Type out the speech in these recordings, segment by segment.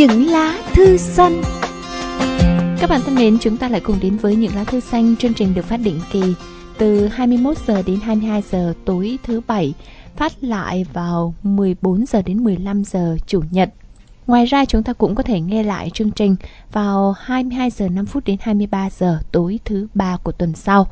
Những lá thư xanh. Các bạn thân mến, chúng ta lại cùng đến với Những lá thư xanh. Chương trình được phát định kỳ từ 21 giờ đến 22 giờ tối thứ bảy phát lại vào 14 giờ đến 15 giờ chủ nhật. Ngoài ra, chúng ta cũng có thể nghe lại chương trình vào 22 giờ 5 phút đến 23 giờ tối thứ ba của tuần sau.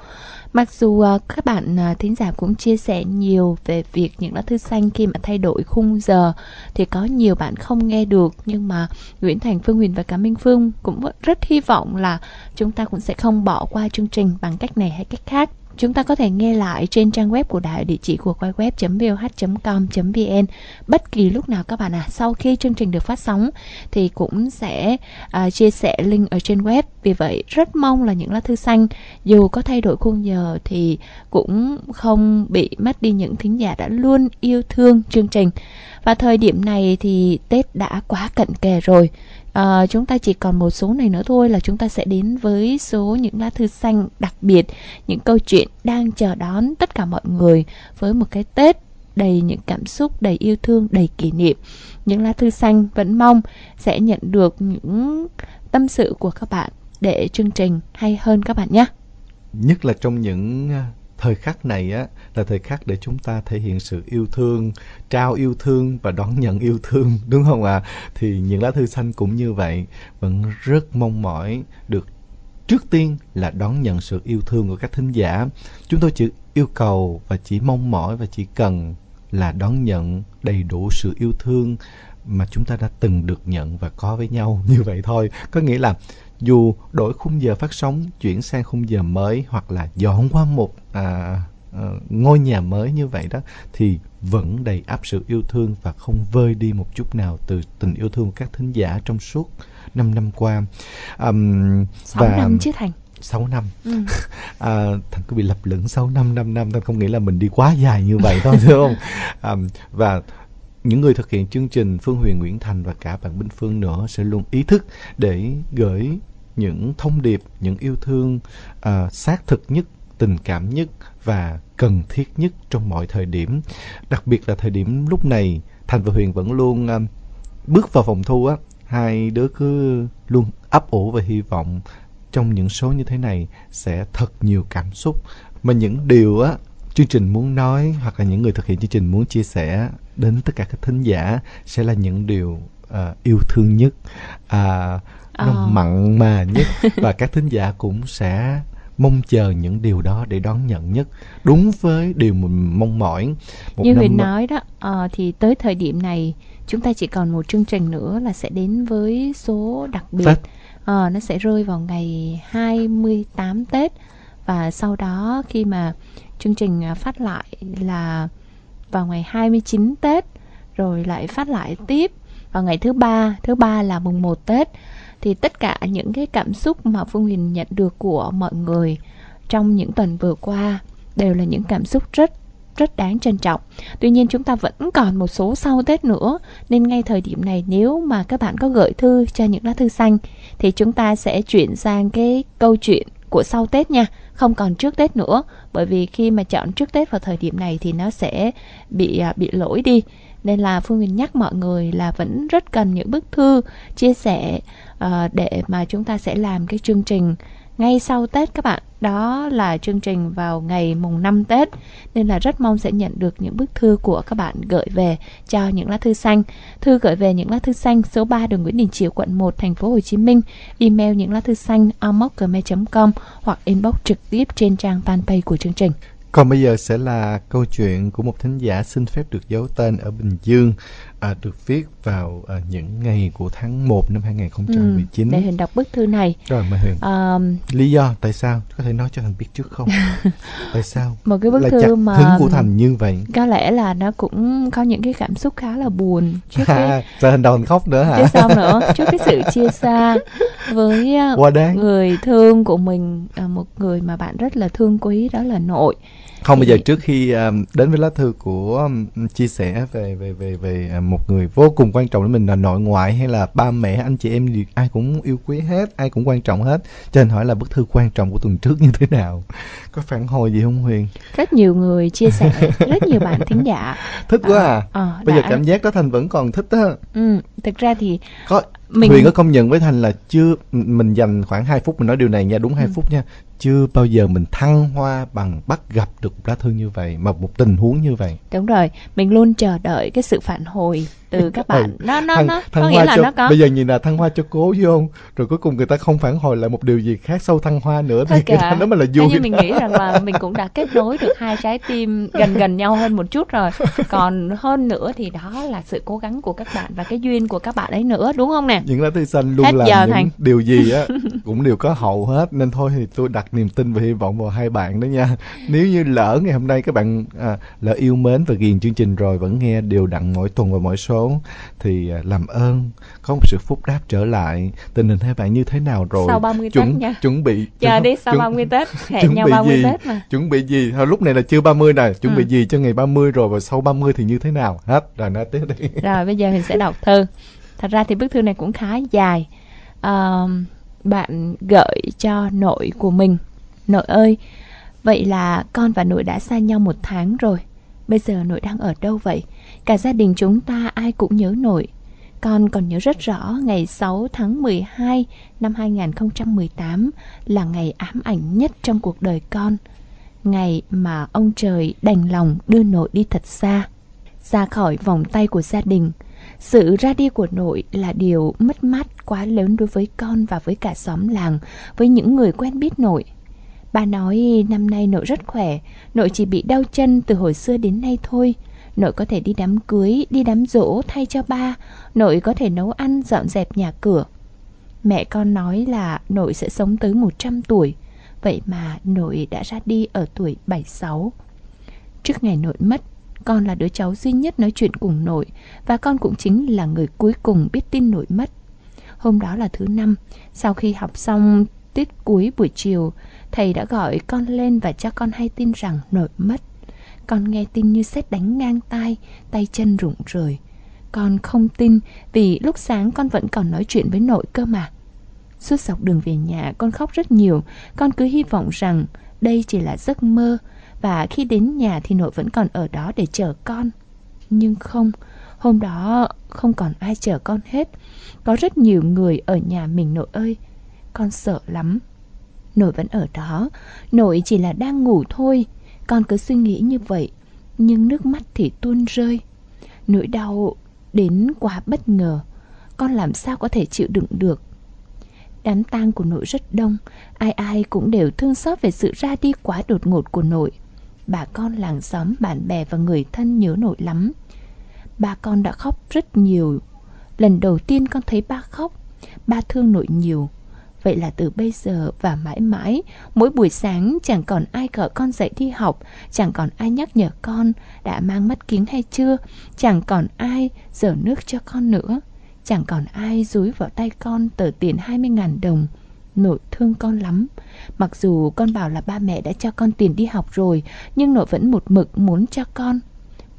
Mặc dù à, các bạn à, thính giả cũng chia sẻ nhiều về việc những lá thư xanh khi mà thay đổi khung giờ thì có nhiều bạn không nghe được, nhưng mà Nguyễn Thành Phương Huyền và cả Minh Phương cũng rất hy vọng là chúng ta cũng sẽ không bỏ qua chương trình bằng cách này hay cách khác. Chúng ta có thể nghe lại trên trang web của đài địa chỉ của quay web.voh.com.vn bất kỳ lúc nào các bạn à. Sau khi chương trình được phát sóng thì cũng sẽ uh, chia sẻ link ở trên web. Vì vậy rất mong là những lá thư xanh dù có thay đổi khung giờ thì cũng không bị mất đi những thính giả đã luôn yêu thương chương trình. Và thời điểm này thì Tết đã quá cận kề rồi à, chúng ta chỉ còn một số này nữa thôi là chúng ta sẽ đến với số những lá thư xanh đặc biệt những câu chuyện đang chờ đón tất cả mọi người với một cái tết đầy những cảm xúc đầy yêu thương đầy kỷ niệm. Những lá thư xanh vẫn mong sẽ nhận được những tâm sự của các bạn để chương trình hay hơn các bạn nhé. Nhất là trong những à, thời khắc này á, là thời khắc để chúng ta thể hiện sự yêu thương, trao yêu thương và đón nhận yêu thương, đúng không ạ à? thì những lá thư xanh cũng như vậy, vẫn rất mong mỏi được trước tiên là đón nhận sự yêu thương của các thính giả chúng tôi chỉ yêu cầu và chỉ mong mỏi và chỉ cần là đón nhận đầy đủ sự yêu thương mà chúng ta đã từng được nhận và có với nhau như vậy thôi có nghĩa là dù đổi khung giờ phát sóng chuyển sang khung giờ mới hoặc là dọn qua một à, à, ngôi nhà mới như vậy đó thì vẫn đầy áp sự yêu thương và không vơi đi một chút nào từ tình yêu thương của các thính giả trong suốt 5 năm qua. Um, 6 và năm chứ Thành. 6 năm ừ. à, Thành cứ bị lập lửng 6 năm 5 năm Thành không nghĩ là mình đi quá dài như vậy thôi đúng không à, Và những người thực hiện chương trình Phương Huyền Nguyễn Thành và cả bạn Binh Phương nữa sẽ luôn ý thức để gửi những thông điệp, những yêu thương uh, xác thực nhất, tình cảm nhất và cần thiết nhất trong mọi thời điểm. Đặc biệt là thời điểm lúc này, Thành và Huyền vẫn luôn uh, bước vào phòng thu á, hai đứa cứ luôn ấp ủ và hy vọng trong những số như thế này sẽ thật nhiều cảm xúc mà những điều á chương trình muốn nói hoặc là những người thực hiện chương trình muốn chia sẻ đến tất cả các thính giả sẽ là những điều uh, yêu thương nhất uh, nó ờ. mặn mà nhất. Và các thính giả cũng sẽ mong chờ những điều đó để đón nhận nhất. Đúng với điều mình mong mỏi một như huyền nói đó uh, thì tới thời điểm này chúng ta chỉ còn một chương trình nữa là sẽ đến với số đặc biệt. Phát. Uh, nó sẽ rơi vào ngày 28 Tết. Và sau đó khi mà chương trình phát lại là vào ngày 29 Tết, rồi lại phát lại tiếp vào ngày thứ ba thứ ba là mùng 1 Tết thì tất cả những cái cảm xúc mà Phương Huyền nhận được của mọi người trong những tuần vừa qua đều là những cảm xúc rất rất đáng trân trọng. Tuy nhiên chúng ta vẫn còn một số sau Tết nữa, nên ngay thời điểm này nếu mà các bạn có gửi thư cho những lá thư xanh thì chúng ta sẽ chuyển sang cái câu chuyện của sau Tết nha, không còn trước Tết nữa bởi vì khi mà chọn trước Tết vào thời điểm này thì nó sẽ bị à, bị lỗi đi. Nên là Phương Huyền nhắc mọi người là vẫn rất cần những bức thư chia sẻ uh, để mà chúng ta sẽ làm cái chương trình ngay sau Tết các bạn. Đó là chương trình vào ngày mùng 5 Tết nên là rất mong sẽ nhận được những bức thư của các bạn gửi về cho những lá thư xanh. Thư gửi về những lá thư xanh số 3 đường Nguyễn Đình Chiểu quận 1 thành phố Hồ Chí Minh, email những lá thư xanh com hoặc inbox trực tiếp trên trang fanpage của chương trình. Còn bây giờ sẽ là câu chuyện của một thính giả xin phép được giấu tên ở Bình Dương à, được viết vào à, những ngày của tháng 1 năm 2019. Ừ, để Huyền đọc bức thư này. Rồi mời Huyền. À, Lý do tại sao? Có thể nói cho Thành biết trước không? tại sao? Một cái bức là thư mà hứng của Thành như vậy. Có lẽ là nó cũng có những cái cảm xúc khá là buồn trước cái Giờ Thành đầu khóc nữa hả? Chứ sao nữa? Trước cái sự chia xa với uh, người thương của mình, uh, một người mà bạn rất là thương quý đó là nội không bây giờ trước khi um, đến với lá thư của um, chia sẻ về về về về uh, một người vô cùng quan trọng với mình là nội ngoại hay là ba mẹ anh chị em gì ai cũng yêu quý hết ai cũng quan trọng hết. Cho nên hỏi là bức thư quan trọng của tuần trước như thế nào? Có phản hồi gì không Huyền? Rất nhiều người chia sẻ rất nhiều bạn thính giả. Thích quá à, à, à bây đã... giờ cảm giác đó thành vẫn còn thích á. Ừ thực ra thì có mình Huyền có công nhận với Thành là chưa mình dành khoảng 2 phút mình nói điều này nha đúng 2 ừ. phút nha. Chưa bao giờ mình thăng hoa bằng bắt gặp được lá thư như vậy mà một tình huống như vậy. Đúng rồi mình luôn chờ đợi cái sự phản hồi từ các bạn. Ừ. nó nó thăng, nó thăng có nghĩa là cho, nó có bây giờ nhìn là thăng hoa cho cố vô không? Rồi cuối cùng người ta không phản hồi lại một điều gì khác sau thăng hoa nữa thì cái đó mới là vui như mình nghĩ rằng là mình cũng đã kết nối được hai trái tim gần gần nhau hơn một chút rồi. Còn hơn nữa thì đó là sự cố gắng của các bạn và cái duyên của các bạn ấy nữa đúng không nè? Những lá thư xanh luôn Hết làm những thành. điều gì á cũng đều có hậu hết. Nên thôi thì tôi đặt niềm tin và hy vọng vào hai bạn đó nha. Nếu như lỡ ngày hôm nay các bạn à, lỡ yêu mến và ghiền chương trình rồi vẫn nghe đều đặn mỗi tuần và mỗi thì à, làm ơn có một sự phúc đáp trở lại. Tình hình hai bạn như thế nào rồi? Sau 30 chuẩn, Tết nha. chuẩn bị chờ chuẩn, đi sau chuẩn, 30 Tết hẹn nhau 30 gì, Tết mà. Chuẩn bị gì? Thôi lúc này là chưa 30 này. Chuẩn ừ. bị gì cho ngày 30 rồi? Và sau 30 thì như thế nào? Hết rồi nói tiếp đi. Rồi bây giờ mình sẽ đọc thư. Thật ra thì bức thư này cũng khá dài. Uh, bạn gửi cho nội của mình. Nội ơi vậy là con và nội đã xa nhau một tháng rồi. Bây giờ nội đang ở đâu vậy cả gia đình chúng ta ai cũng nhớ nội con còn nhớ rất rõ ngày 6 tháng 12 năm 2018 là ngày ám ảnh nhất trong cuộc đời con. Ngày mà ông trời đành lòng đưa nội đi thật xa, ra khỏi vòng tay của gia đình. Sự ra đi của nội là điều mất mát quá lớn đối với con và với cả xóm làng, với những người quen biết nội. Bà nói năm nay nội rất khỏe, nội chỉ bị đau chân từ hồi xưa đến nay thôi. Nội có thể đi đám cưới, đi đám rỗ thay cho ba, nội có thể nấu ăn, dọn dẹp nhà cửa. Mẹ con nói là nội sẽ sống tới 100 tuổi, vậy mà nội đã ra đi ở tuổi 76. Trước ngày nội mất, con là đứa cháu duy nhất nói chuyện cùng nội và con cũng chính là người cuối cùng biết tin nội mất. Hôm đó là thứ năm, sau khi học xong tiết cuối buổi chiều, thầy đã gọi con lên và cho con hay tin rằng nội mất. Con nghe tin như xét đánh ngang tai, tay chân rụng rời. Con không tin vì lúc sáng con vẫn còn nói chuyện với nội cơ mà. Suốt dọc đường về nhà con khóc rất nhiều, con cứ hy vọng rằng đây chỉ là giấc mơ và khi đến nhà thì nội vẫn còn ở đó để chờ con. Nhưng không, hôm đó không còn ai chờ con hết. Có rất nhiều người ở nhà mình nội ơi. Con sợ lắm. Nội vẫn ở đó, nội chỉ là đang ngủ thôi. Con cứ suy nghĩ như vậy, nhưng nước mắt thì tuôn rơi. Nỗi đau đến quá bất ngờ, con làm sao có thể chịu đựng được. Đám tang của nội rất đông, ai ai cũng đều thương xót về sự ra đi quá đột ngột của nội. Bà con làng xóm, bạn bè và người thân nhớ nội lắm. Ba con đã khóc rất nhiều. Lần đầu tiên con thấy ba khóc, ba thương nội nhiều. Vậy là từ bây giờ và mãi mãi, mỗi buổi sáng chẳng còn ai gọi con dậy đi học, chẳng còn ai nhắc nhở con đã mang mắt kính hay chưa, chẳng còn ai dở nước cho con nữa, chẳng còn ai dúi vào tay con tờ tiền 20.000 đồng. Nội thương con lắm. Mặc dù con bảo là ba mẹ đã cho con tiền đi học rồi, nhưng nội vẫn một mực muốn cho con.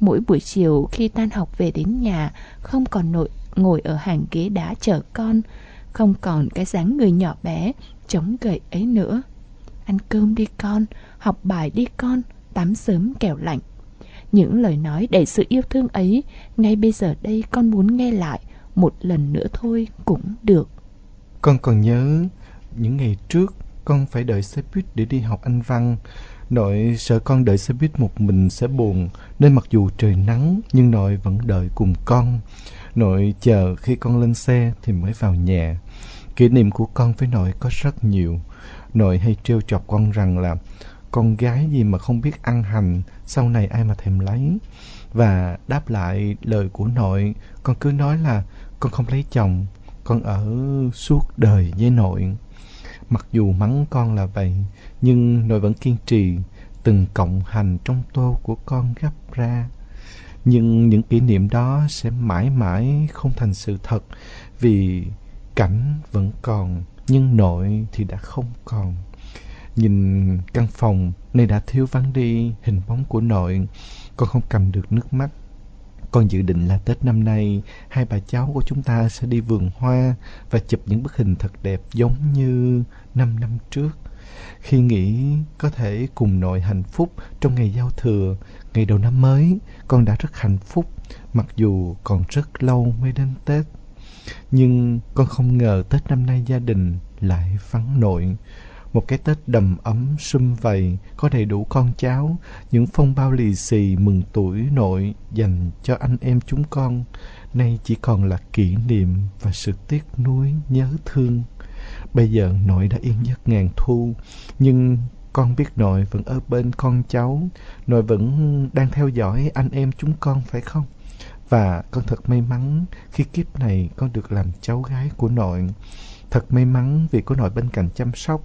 Mỗi buổi chiều khi tan học về đến nhà, không còn nội ngồi ở hàng ghế đá chờ con, không còn cái dáng người nhỏ bé chống gậy ấy nữa. Ăn cơm đi con, học bài đi con, tắm sớm kẻo lạnh. Những lời nói đầy sự yêu thương ấy, ngay bây giờ đây con muốn nghe lại, một lần nữa thôi cũng được. Con còn nhớ những ngày trước con phải đợi xe buýt để đi học anh văn. Nội sợ con đợi xe buýt một mình sẽ buồn, nên mặc dù trời nắng nhưng nội vẫn đợi cùng con. Nội chờ khi con lên xe thì mới vào nhà. Kỷ niệm của con với nội có rất nhiều. Nội hay trêu chọc con rằng là con gái gì mà không biết ăn hành, sau này ai mà thèm lấy. Và đáp lại lời của nội, con cứ nói là con không lấy chồng, con ở suốt đời với nội. Mặc dù mắng con là vậy, nhưng nội vẫn kiên trì từng cộng hành trong tô của con gấp ra nhưng những kỷ niệm đó sẽ mãi mãi không thành sự thật, vì cảnh vẫn còn, nhưng nội thì đã không còn. Nhìn căn phòng này đã thiếu vắng đi, hình bóng của nội con không cầm được nước mắt. Con dự định là Tết năm nay, hai bà cháu của chúng ta sẽ đi vườn hoa và chụp những bức hình thật đẹp giống như năm năm trước khi nghĩ có thể cùng nội hạnh phúc trong ngày giao thừa, ngày đầu năm mới, con đã rất hạnh phúc, mặc dù còn rất lâu mới đến Tết. Nhưng con không ngờ Tết năm nay gia đình lại vắng nội. Một cái Tết đầm ấm, sum vầy, có đầy đủ con cháu, những phong bao lì xì mừng tuổi nội dành cho anh em chúng con, nay chỉ còn là kỷ niệm và sự tiếc nuối nhớ thương. Bây giờ nội đã yên giấc ngàn thu, nhưng con biết nội vẫn ở bên con cháu, nội vẫn đang theo dõi anh em chúng con phải không? Và con thật may mắn khi kiếp này con được làm cháu gái của nội. Thật may mắn vì có nội bên cạnh chăm sóc,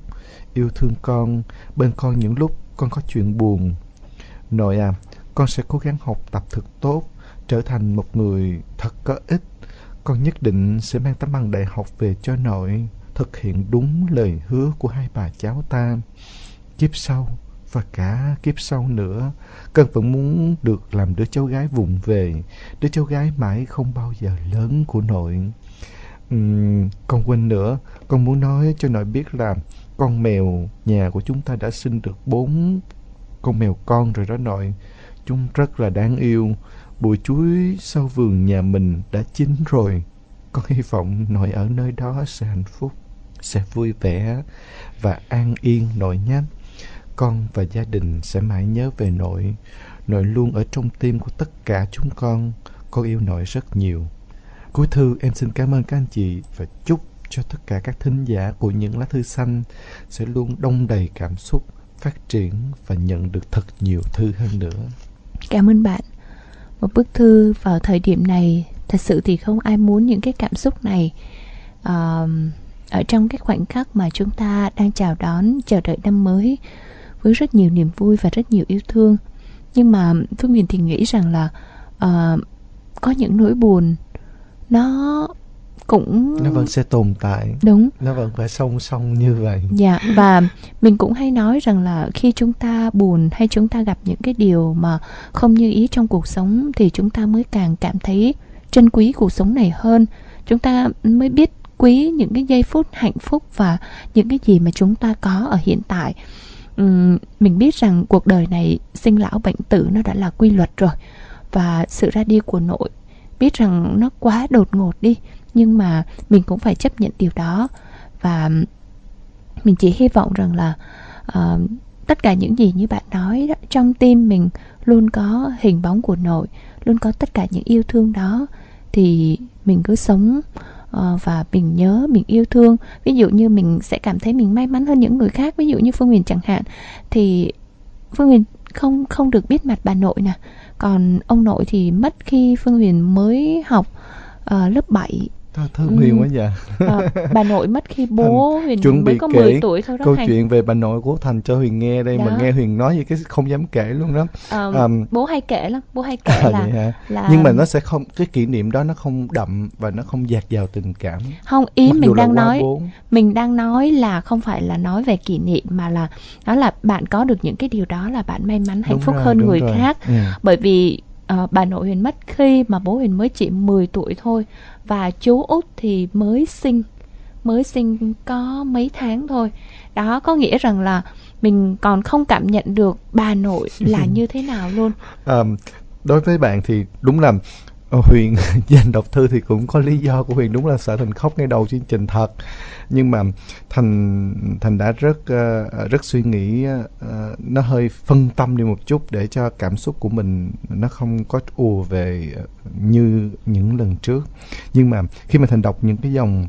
yêu thương con, bên con những lúc con có chuyện buồn. Nội à, con sẽ cố gắng học tập thật tốt, trở thành một người thật có ích. Con nhất định sẽ mang tấm bằng đại học về cho nội, thực hiện đúng lời hứa của hai bà cháu ta. Kiếp sau và cả kiếp sau nữa, con vẫn muốn được làm đứa cháu gái vụng về, đứa cháu gái mãi không bao giờ lớn của nội. Uhm, con quên nữa, con muốn nói cho nội biết là con mèo nhà của chúng ta đã sinh được bốn con mèo con rồi đó nội. Chúng rất là đáng yêu. Bụi chuối sau vườn nhà mình đã chín rồi. Con hy vọng nội ở nơi đó sẽ hạnh phúc, sẽ vui vẻ và an yên nội nhé. Con và gia đình sẽ mãi nhớ về nội. Nội luôn ở trong tim của tất cả chúng con. Con yêu nội rất nhiều. Cuối thư em xin cảm ơn các anh chị và chúc cho tất cả các thính giả của những lá thư xanh sẽ luôn đông đầy cảm xúc, phát triển và nhận được thật nhiều thư hơn nữa. Cảm ơn bạn. Một bức thư vào thời điểm này thật sự thì không ai muốn những cái cảm xúc này uh, ở trong cái khoảnh khắc mà chúng ta đang chào đón chờ đợi năm mới với rất nhiều niềm vui và rất nhiều yêu thương. Nhưng mà phương miền thì nghĩ rằng là uh, có những nỗi buồn nó cũng nó vẫn sẽ tồn tại. Đúng. Nó vẫn phải song song như vậy. Dạ và mình cũng hay nói rằng là khi chúng ta buồn hay chúng ta gặp những cái điều mà không như ý trong cuộc sống thì chúng ta mới càng cảm thấy trân quý cuộc sống này hơn. Chúng ta mới biết quý những cái giây phút hạnh phúc và những cái gì mà chúng ta có ở hiện tại. Uhm, mình biết rằng cuộc đời này sinh lão bệnh tử nó đã là quy luật rồi và sự ra đi của nội biết rằng nó quá đột ngột đi nhưng mà mình cũng phải chấp nhận điều đó. Và mình chỉ hy vọng rằng là uh, tất cả những gì như bạn nói đó, trong tim mình luôn có hình bóng của nội luôn có tất cả những yêu thương đó thì mình cứ sống uh, Ờ, và mình nhớ mình yêu thương. Ví dụ như mình sẽ cảm thấy mình may mắn hơn những người khác. Ví dụ như phương huyền chẳng hạn. Thì phương huyền không không được biết mặt bà nội nè. Còn ông nội thì mất khi phương huyền mới học uh, lớp 7 Thôi Huyền ừ. quá dạ. À, bà nội mất khi bố Thành Huyền chuẩn mới có 10 tuổi thôi đó Câu Thành. chuyện về bà nội của Thành cho Huyền nghe đây đó. mà nghe Huyền nói vậy cái không dám kể luôn đó. À, um, bố hay kể lắm, bố hay kể à, là, là Nhưng mà nó sẽ không cái kỷ niệm đó nó không đậm và nó không dạt dào tình cảm. Không, ý Mặc mình đang nói bố. mình đang nói là không phải là nói về kỷ niệm mà là đó là bạn có được những cái điều đó là bạn may mắn hạnh đúng phúc rồi, hơn người rồi. khác. Ừ. Bởi vì uh, bà nội Huyền mất khi mà bố Huyền mới chỉ 10 tuổi thôi và chú út thì mới sinh mới sinh có mấy tháng thôi. Đó có nghĩa rằng là mình còn không cảm nhận được bà nội là như thế nào luôn. À, đối với bạn thì đúng là Ờ, Huyền dành đọc thư thì cũng có lý do của Huyền. Đúng là sợ Thành khóc ngay đầu chương trình thật. Nhưng mà Thành Thành đã rất uh, rất suy nghĩ uh, nó hơi phân tâm đi một chút để cho cảm xúc của mình nó không có ùa về như những lần trước. Nhưng mà khi mà Thành đọc những cái dòng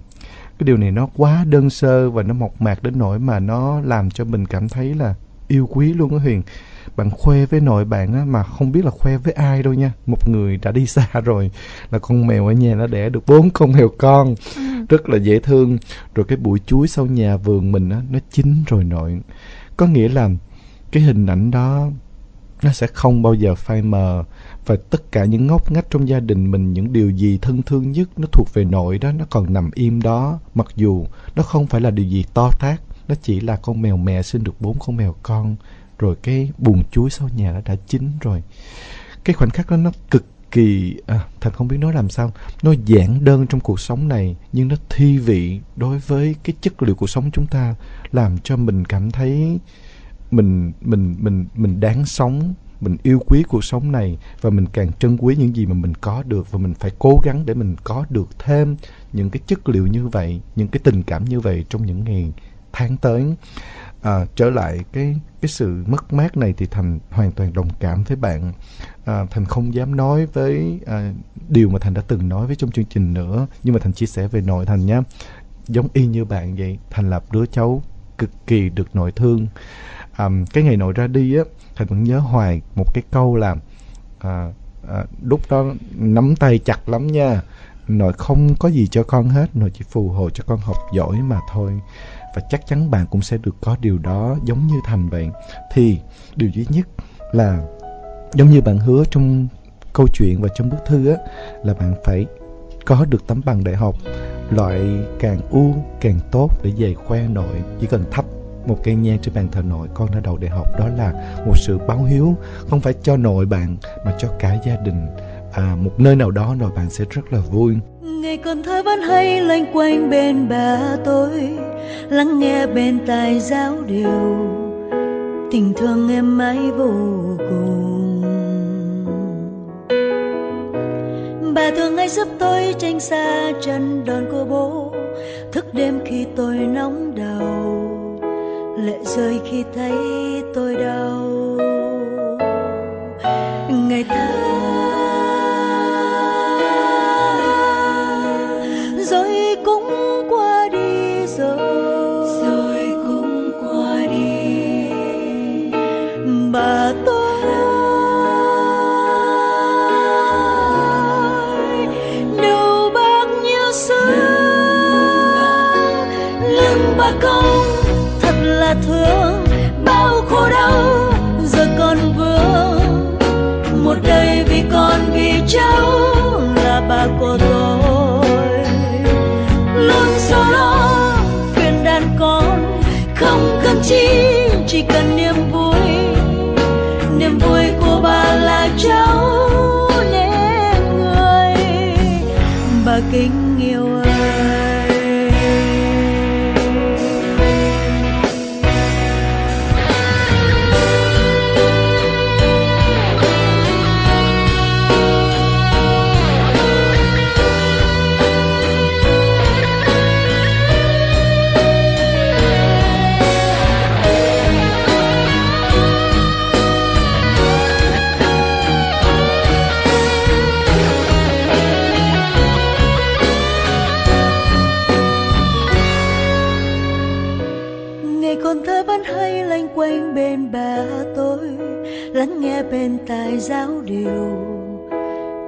cái điều này nó quá đơn sơ và nó mộc mạc đến nỗi mà nó làm cho mình cảm thấy là yêu quý luôn á Huyền bạn khoe với nội bạn á, mà không biết là khoe với ai đâu nha. Một người đã đi xa rồi là con mèo ở nhà nó đẻ được bốn con mèo con. Ừ. rất là dễ thương. Rồi cái bụi chuối sau nhà vườn mình á nó chín rồi nội. Có nghĩa là cái hình ảnh đó nó sẽ không bao giờ phai mờ và tất cả những ngóc ngách trong gia đình mình những điều gì thân thương nhất nó thuộc về nội đó nó còn nằm im đó. Mặc dù nó không phải là điều gì to tát nó chỉ là con mèo mẹ sinh được bốn con mèo con rồi cái bùn chuối sau nhà nó đã chín rồi. Cái khoảnh khắc đó nó cực kỳ à, thành không biết nói làm sao. Nó giản đơn trong cuộc sống này nhưng nó thi vị đối với cái chất liệu cuộc sống chúng ta làm cho mình cảm thấy mình mình mình mình đáng sống mình yêu quý cuộc sống này và mình càng trân quý những gì mà mình có được và mình phải cố gắng để mình có được thêm những cái chất liệu như vậy những cái tình cảm như vậy trong những ngày tháng tới à, trở lại cái cái sự mất mát này thì thành hoàn toàn đồng cảm với bạn. À, thành không dám nói với à, điều mà thành đã từng nói với trong chương trình nữa. Nhưng mà thành chia sẻ về nội thành nhé giống y như bạn vậy thành lập đứa cháu cực kỳ được nội thương. À, cái ngày nội ra đi á thành vẫn nhớ hoài một cái câu là à, à, lúc đó nắm tay chặt lắm nha. Nội không có gì cho con hết nội chỉ phù hộ cho con học giỏi mà thôi và chắc chắn bạn cũng sẽ được có điều đó giống như thành vậy. Thì, điều duy nhất là giống như bạn hứa trong câu chuyện và trong bức thư á, là bạn phải có được tấm bằng đại học. Loại càng u, càng tốt để về khoe nội. Chỉ cần thắp một cây nhang trên bàn thờ nội, con đã đầu đại học. Đó là một sự báo hiếu, không phải cho nội bạn, mà cho cả gia đình à, một nơi nào đó rồi bạn sẽ rất là vui. Ngày còn thơ vẫn hay loanh quanh bên bà tôi lắng nghe bên tai giáo điều tình thương em mãi vô cùng. Bà thường hay giúp tôi tránh xa chân đòn của bố thức đêm khi tôi nóng đầu lệ rơi khi thấy tôi đau. Ngày tháng lưng công thật là thương. Bao khổ đau giờ con vương một đời vì con, vì cháu là bà của tôi. Luôn sâu lo phiền đàn con không cần chi chỉ cần niềm giáo điều.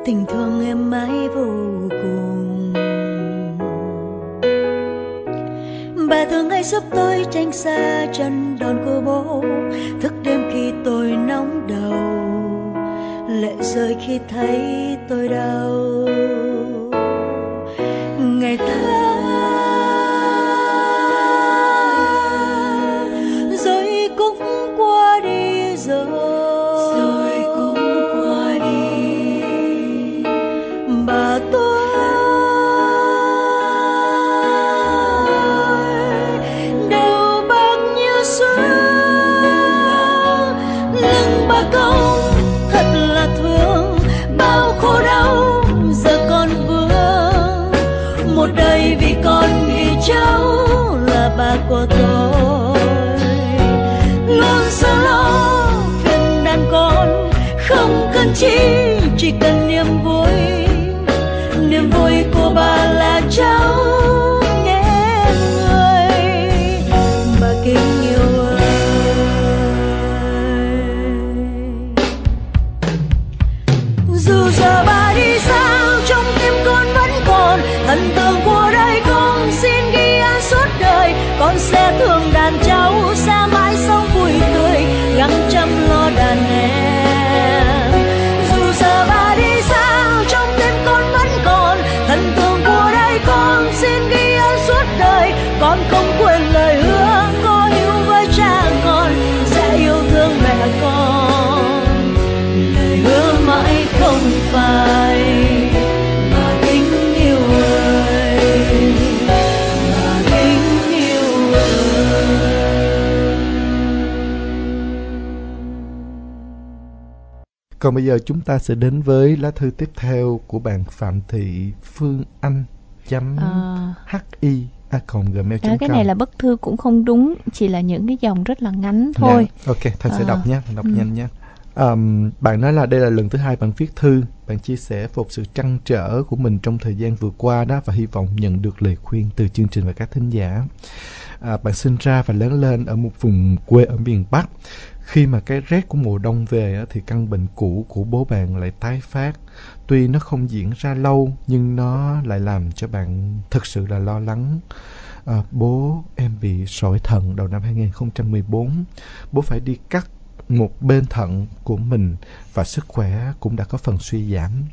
Tình thương em mãi vô cùng. Bà thường hay giúp tôi tránh xa chân đòn của bố? Thức đêm khi tôi nóng đầu, lệ rơi khi thấy tôi đau. Còn bây giờ chúng ta sẽ đến với lá thư tiếp theo của bạn Phạm Thị Phương Anh chấm Ờ, hi a gmail đó, cái này là bức thư cũng không đúng chỉ là những cái dòng rất là ngắn thôi Dạ, ok, Thành sẽ Ờ, đọc nhé, đọc ừ. nhanh nhé. Ờm, bạn nói là đây là lần thứ hai bạn viết thư, bạn chia sẻ một sự trăn trở của mình trong thời gian vừa qua đó và hy vọng nhận được lời khuyên từ chương trình và các thính giả. À, bạn sinh ra và lớn lên ở một vùng quê ở miền Bắc. Khi mà cái rét của mùa đông về thì căn bệnh cũ của bố bạn lại tái phát. Tuy nó không diễn ra lâu nhưng nó lại làm cho bạn thực sự là lo lắng. À, bố em bị sỏi thận đầu năm 2014. Bố phải đi cắt một bên thận của mình và sức khỏe cũng đã có phần suy giảm.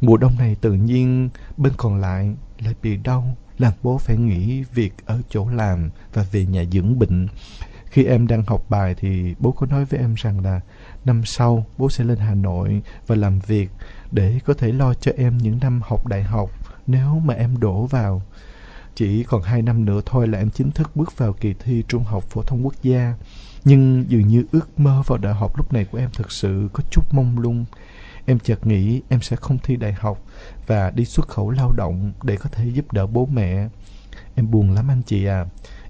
Mùa đông này tự nhiên bên còn lại lại bị đau, làm bố phải nghỉ việc ở chỗ làm và về nhà dưỡng bệnh. Khi em đang học bài thì bố có nói với em rằng là năm sau bố sẽ lên Hà Nội và làm việc để có thể lo cho em những năm học đại học nếu mà em đổ vào. Chỉ còn 2 năm nữa thôi là em chính thức bước vào kỳ thi Trung học Phổ thông Quốc gia. Nhưng dường như ước mơ vào đại học lúc này của em thực sự có chút mông lung. Em chợt nghĩ em sẽ không thi đại học và đi xuất khẩu lao động để có thể giúp đỡ bố mẹ. Em buồn lắm anh chị à.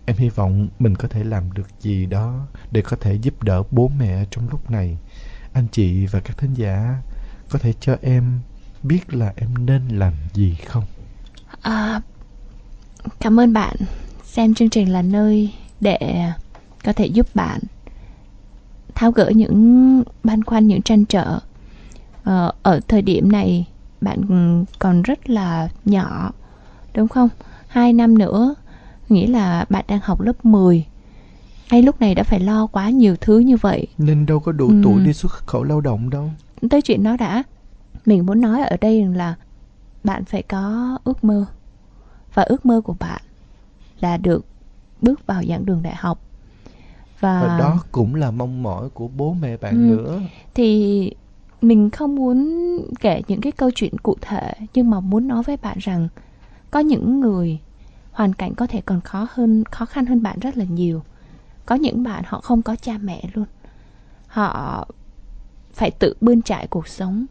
Em hy vọng mình có thể làm được gì đó để có thể giúp đỡ bố mẹ trong lúc này. Anh chị và các thính giả có thể cho em biết là em nên làm gì không? À, cảm ơn bạn xem chương trình là nơi để có thể giúp bạn tháo gỡ những băn khoăn những trăn trở ờ, ở thời điểm này bạn còn rất là nhỏ đúng không hai năm nữa nghĩa là bạn đang học lớp 10 ngay lúc này đã phải lo quá nhiều thứ như vậy Nên đâu có đủ Ừ. tuổi đi xuất khẩu lao động đâu. tới chuyện đó đã mình muốn nói ở đây là bạn phải có ước mơ và ước mơ của bạn là được bước vào giảng đường đại học và, Và đó cũng là mong mỏi của bố mẹ bạn Ừ. nữa. thì mình không muốn kể những cái câu chuyện cụ thể nhưng mà muốn nói với bạn rằng có những người hoàn cảnh có thể còn khó hơn khó khăn hơn bạn rất là nhiều. Có những bạn họ không có cha mẹ luôn. Họ phải tự bươn trải cuộc sống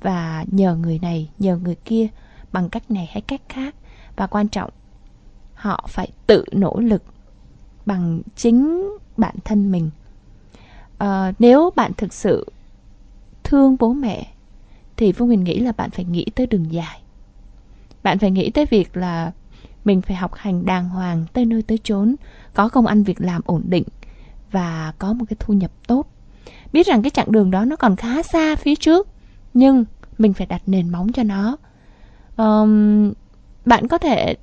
và nhờ người này nhờ người kia bằng cách này hay cách khác. Và quan trọng họ phải tự nỗ lực bằng chính bản thân mình. À, nếu bạn thực sự thương bố mẹ thì phương huyền nghĩ là bạn phải nghĩ tới đường dài. Bạn phải nghĩ tới việc là mình phải học hành đàng hoàng tới nơi tới chốn có công ăn việc làm ổn định và có một cái thu nhập tốt. Biết rằng cái chặng đường đó nó còn khá xa phía trước nhưng mình phải đặt nền móng cho nó. Um, bạn có thể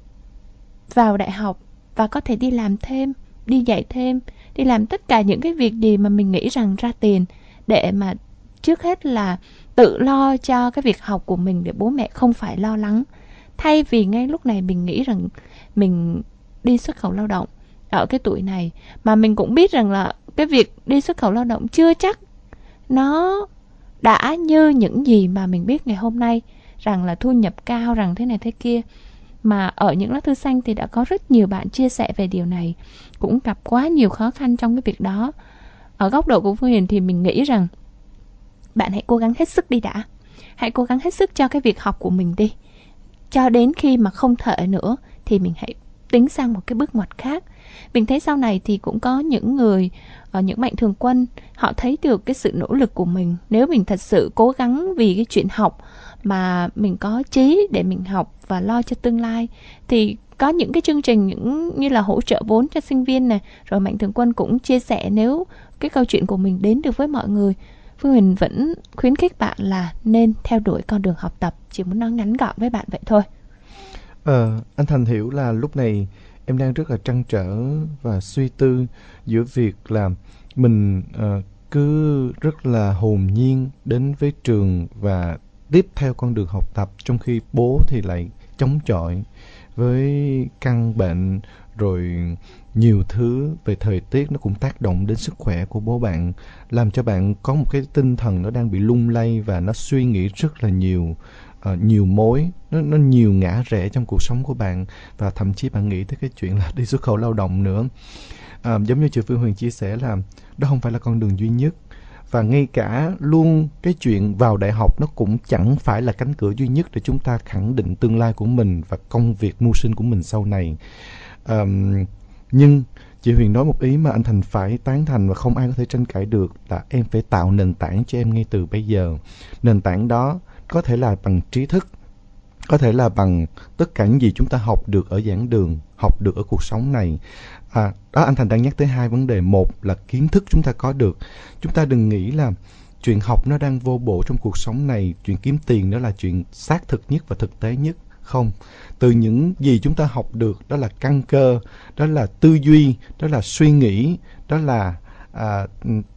vào đại học và có thể đi làm thêm đi dạy thêm đi làm tất cả những cái việc gì mà mình nghĩ rằng ra tiền để mà trước hết là tự lo cho cái việc học của mình để bố mẹ không phải lo lắng thay vì ngay lúc này mình nghĩ rằng mình đi xuất khẩu lao động ở cái tuổi này, mà mình cũng biết rằng là cái việc đi xuất khẩu lao động chưa chắc nó đã như những gì mà mình biết ngày hôm nay, rằng là thu nhập cao, rằng thế này thế kia. Mà ở những lá thư xanh thì đã có rất nhiều bạn chia sẻ về điều này, cũng gặp quá nhiều khó khăn trong cái việc đó. Ở góc độ của phương hiền thì mình nghĩ rằng bạn hãy cố gắng hết sức đi đã. Hãy cố gắng hết sức cho cái việc học của mình đi cho đến khi mà không thể nữa, thì mình hãy tính sang một cái bước ngoặt khác. Mình thấy sau này thì cũng có những người ở những mạnh thường quân, họ thấy được cái sự nỗ lực của mình. Nếu mình thật sự cố gắng vì cái chuyện học mà mình có trí để mình học và lo cho tương lai, thì có những cái chương trình những như là hỗ trợ vốn cho sinh viên này rồi mạnh thường quân cũng chia sẻ nếu cái câu chuyện của mình đến được với mọi người phương huyền vẫn khuyến khích bạn là nên theo đuổi con đường học tập chỉ muốn nói ngắn gọn với bạn vậy thôi. Ờ, anh Thành hiểu là lúc này em đang rất là trăn trở và suy tư giữa việc là mình uh, cứ rất là hồn nhiên đến với trường và tiếp theo con đường học tập trong khi bố thì lại chống chọi với căn bệnh rồi nhiều thứ về thời tiết nó cũng tác động đến sức khỏe của bố bạn làm cho bạn có một cái tinh thần nó đang bị lung lay và nó suy nghĩ rất là nhiều. Uh, nhiều mối nó nó nhiều ngã rẽ trong cuộc sống của bạn và thậm chí bạn nghĩ tới cái chuyện là đi xuất khẩu lao động nữa. À, giống như chị Phương Huyền chia sẻ là đó không phải là con đường duy nhất và ngay cả luôn cái chuyện vào đại học nó cũng chẳng phải là cánh cửa duy nhất để chúng ta khẳng định tương lai của mình và công việc mưu sinh của mình sau này. Um, nhưng chị Huyền nói một ý mà anh Thành phải tán thành và không ai có thể tranh cãi được là em phải tạo nền tảng cho em ngay từ bây giờ. Nền tảng đó có thể là bằng trí thức, có thể là bằng tất cả những gì chúng ta học được ở giảng đường, học được ở cuộc sống này. À, đó anh Thành đang nhắc tới hai vấn đề. Một là kiến thức chúng ta có được. Chúng ta đừng nghĩ là chuyện học nó đang vô bổ trong cuộc sống này, chuyện kiếm tiền đó là chuyện xác thực nhất và thực tế nhất. Không, từ những gì chúng ta học được đó là căn cơ, đó là tư duy, đó là suy nghĩ, đó là à,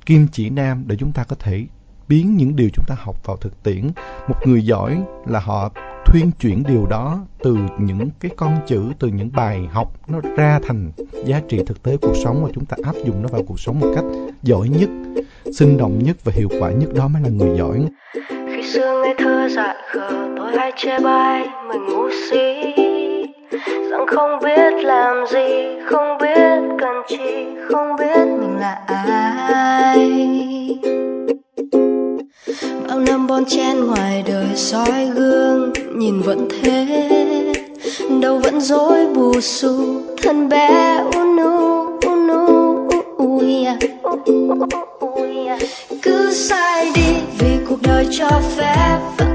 kim chỉ nam để chúng ta có thể biến những điều chúng ta học vào thực tiễn. Một người giỏi là họ thuyên chuyển điều đó từ những cái con chữ, từ những bài học nó ra thành giá trị thực tế cuộc sống và chúng ta áp dụng nó vào cuộc sống một cách giỏi nhất, sinh động nhất và hiệu quả nhất đó mới là người giỏi. Xưa ngây thơ dại khờ tôi hay chê bai mình ngu si rằng không biết làm gì không biết cần chi không biết mình là ai bao năm bon chen ngoài đời soi gương nhìn vẫn thế đâu vẫn dối bù xù thân bé unu unu ui cứ sai đi vì cứ sai đi phép và cứ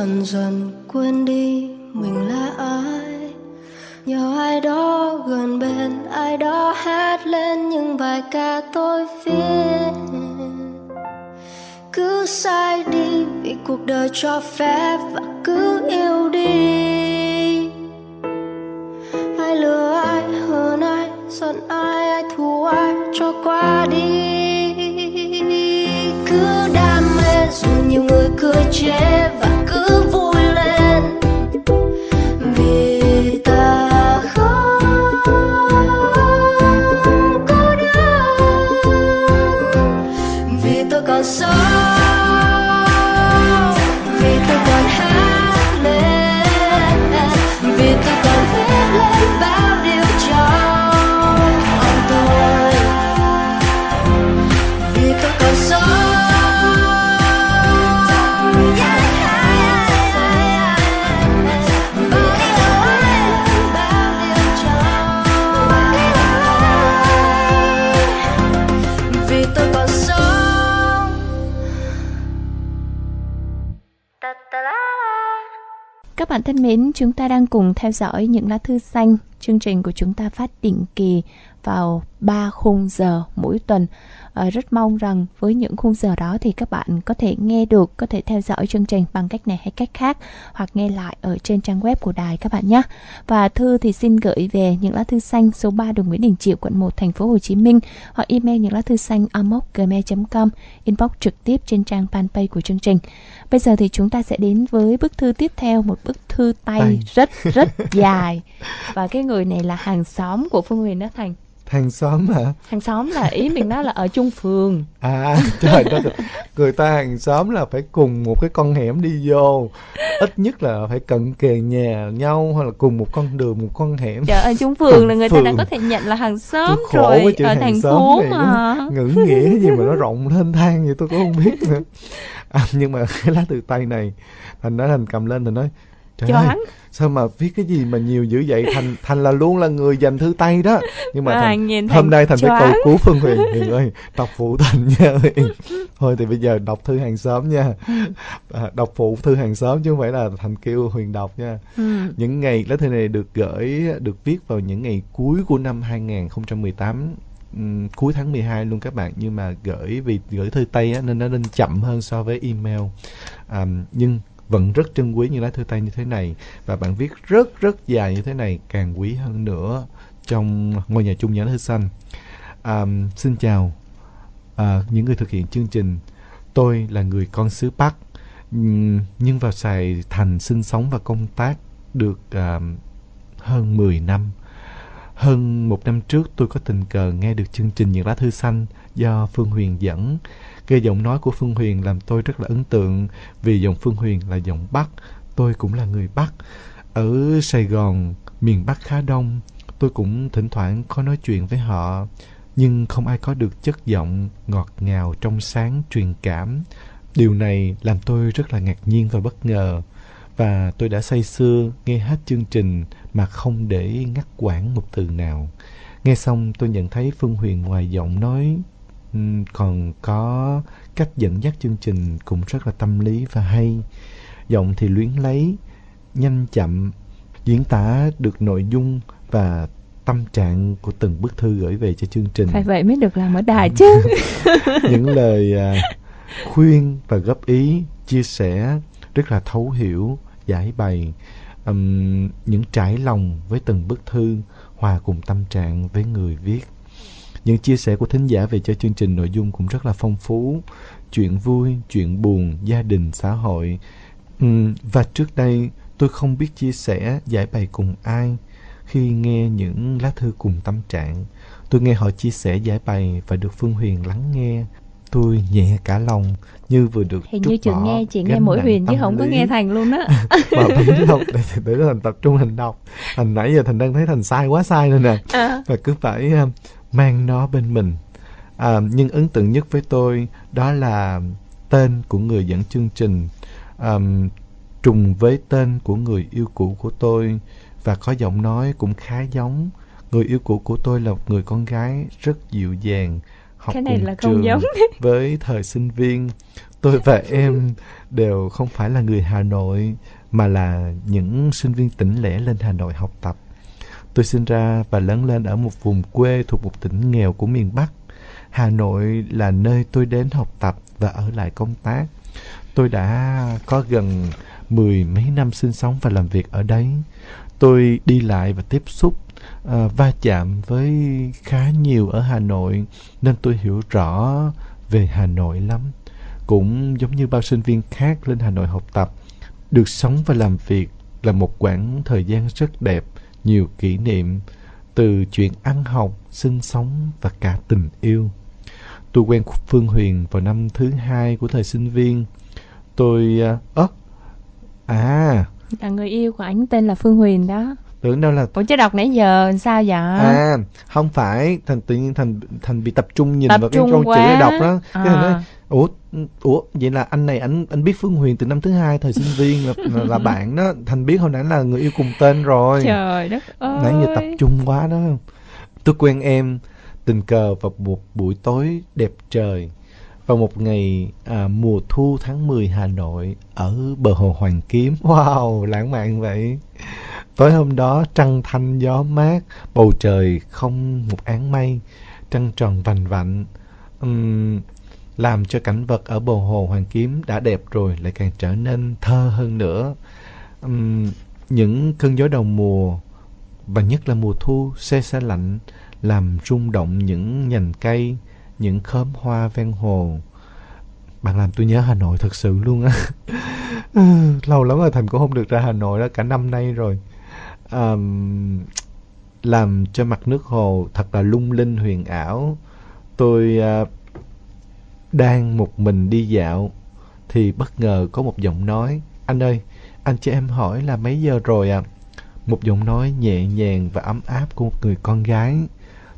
dần dần quên đi mình là ai. Nhờ ai đó gần bên, ai đó hát lên những bài ca tôi viết. Cứ sai đi vì cuộc đời cho phép và cứ yêu đi. Ai lừa ai, hờn ai, giận ai ai thù ai, cho qua đi. Cứ đam mê dù nhiều người cười chết bạn thân mến, chúng ta đang cùng theo dõi những lá thư xanh. Chương trình của chúng ta phát định kỳ vào 3 khung giờ mỗi tuần rất mong rằng với những khung giờ đó thì các bạn có thể nghe được có thể theo dõi chương trình bằng cách này hay cách khác hoặc nghe lại ở trên trang web của đài các bạn nhé. Và thư thì xin gửi về những lá thư xanh số 3 đường Nguyễn Đình Chiểu quận 1 thành phố Hồ Chí Minh hoặc email những lá thư xanh amoc.gmail.com inbox trực tiếp trên trang fanpage của chương trình. Bây giờ thì chúng ta sẽ đến với bức thư tiếp theo một bức thư tay, tay. rất rất dài. Và cái người này là hàng xóm của Phương Huyền đó Thành hàng xóm hả? Hàng xóm là ý mình nói là ở chung phường. À trời đất người ta hàng xóm là phải cùng một cái con hẻm đi vô. Ít nhất là phải cận kề nhà nhau hoặc là cùng một con đường một con hẻm. Trời ơi chung phường là người phường. ta đã có thể nhận là hàng xóm rồi ở thành phố mà. ngữ nghĩa gì mà nó rộng lên thang vậy tôi cũng không biết nữa. À, nhưng mà cái lá từ tay này thành nói thành cầm lên thành nói Trời ơi, sao mà viết cái gì mà nhiều dữ vậy? Thành thành là luôn là người dành thư tay đó. Nhưng mà thành, nhìn hôm nay thành phải cầu cứu phương huyền. Huyền ơi đọc phụ thành nha thôi thì bây giờ đọc thư hàng xóm nha. À, đọc phụ thư hàng xóm chứ không phải là thành kêu huyền đọc nha. Ừ. những ngày lá thư này được gửi được viết vào những ngày cuối của năm 2018 um, cuối tháng 12 luôn các bạn. Nhưng mà gửi vì gửi thư tay á, nên nó nên chậm hơn so với email. Um, nhưng vẫn rất trân quý những lá thư tay như thế này. Và bạn viết rất rất dài như thế này càng quý hơn nữa trong ngôi nhà chung nhà thư xanh à, xin chào à, những người thực hiện chương trình. Tôi là người con xứ bắc nhưng vào sài thành sinh sống và công tác được à, hơn 10 năm. Hơn một năm trước tôi có tình cờ nghe được chương trình những lá thư xanh do phương huyền dẫn cái giọng nói của Phương Huyền làm tôi rất là ấn tượng vì giọng Phương Huyền là giọng Bắc, tôi cũng là người Bắc. Ở Sài Gòn, miền Bắc khá đông, tôi cũng thỉnh thoảng có nói chuyện với họ, nhưng không ai có được chất giọng ngọt ngào trong sáng truyền cảm. Điều này làm tôi rất là ngạc nhiên và bất ngờ và tôi đã say sưa nghe hết chương trình mà không để ngắt quãng một từ nào. Nghe xong tôi nhận thấy Phương Huyền ngoài giọng nói còn có cách dẫn dắt chương trình cũng rất là tâm lý và hay. Giọng thì luyến lấy nhanh chậm diễn tả được nội dung và tâm trạng của từng bức thư gửi về cho chương trình. Phải vậy mới được làm ở đài chứ. Những lời à, khuyên và góp ý chia sẻ rất là thấu hiểu giải bày um, những trải lòng với từng bức thư hòa cùng tâm trạng với người viết những chia sẻ của thính giả về cho chương trình nội dung cũng rất là phong phú. Chuyện vui, chuyện buồn, gia đình, xã hội. Ừ, và trước đây tôi không biết chia sẻ, giải bày cùng ai khi nghe những lá thư cùng tâm trạng. Tôi nghe họ chia sẻ giải bày và được Phương Huyền lắng nghe. Tôi nhẹ cả lòng như vừa được Hình như chị nghe chị nghe mỗi Huyền chứ không lý. có nghe Thành luôn á. mà phải đọc để, để Thành tập trung Thành đọc. Thành nãy giờ Thành đang thấy Thành sai quá sai rồi nè. À. Và cứ phải mang nó bên mình. À, nhưng ấn tượng nhất với tôi đó là tên của người dẫn chương trình um, trùng với tên của người yêu cũ của tôi và có giọng nói cũng khá giống. Người yêu cũ của tôi là một người con gái rất dịu dàng, học Cái này cùng là trường không giống. với thời sinh viên. Tôi và em đều không phải là người Hà Nội mà là những sinh viên tỉnh lẻ lên Hà Nội học tập. Tôi sinh ra và lớn lên ở một vùng quê thuộc một tỉnh nghèo của miền Bắc. Hà Nội là nơi tôi đến học tập và ở lại công tác. Tôi đã có gần mười mấy năm sinh sống và làm việc ở đấy. Tôi đi lại và tiếp xúc, à, va chạm với khá nhiều ở Hà Nội nên tôi hiểu rõ về Hà Nội lắm. Cũng giống như bao sinh viên khác lên Hà Nội học tập, được sống và làm việc là một quãng thời gian rất đẹp nhiều kỷ niệm từ chuyện ăn học, sinh sống và cả tình yêu. Tôi quen Phương Huyền vào năm thứ hai của thời sinh viên. Tôi... À, ớ, à... Là người yêu của anh tên là Phương Huyền đó. Tưởng đâu là... Ủa chứ đọc nãy giờ sao vậy? À, không phải. Thành tự nhiên Thành thành bị tập trung nhìn tập vào cái con chữ đọc đó. Cái à. nói, ủa ủa vậy là anh này anh anh biết Phương Huyền từ năm thứ hai thời sinh viên là, là, là bạn đó thành biết hồi nãy là người yêu cùng tên rồi trời đất ơi nãy giờ tập trung quá đó tôi quen em tình cờ vào một buổi tối đẹp trời vào một ngày à, mùa thu tháng 10 Hà Nội ở bờ hồ Hoàng Kiếm wow lãng mạn vậy Tối hôm đó trăng thanh gió mát, bầu trời không một áng mây, trăng tròn vành vạnh. Uhm, làm cho cảnh vật ở bờ hồ Hoàng Kiếm đã đẹp rồi lại càng trở nên thơ hơn nữa. Uhm, những cơn gió đầu mùa và nhất là mùa thu xe xe lạnh làm rung động những nhành cây, những khóm hoa ven hồ. Bạn làm tôi nhớ Hà Nội thật sự luôn á. Lâu lắm rồi Thành cũng không được ra Hà Nội đó, cả năm nay rồi. Um, làm cho mặt nước hồ thật là lung linh huyền ảo. Tôi uh, đang một mình đi dạo thì bất ngờ có một giọng nói Anh ơi, anh cho em hỏi là mấy giờ rồi ạ? À? Một giọng nói nhẹ nhàng và ấm áp của một người con gái.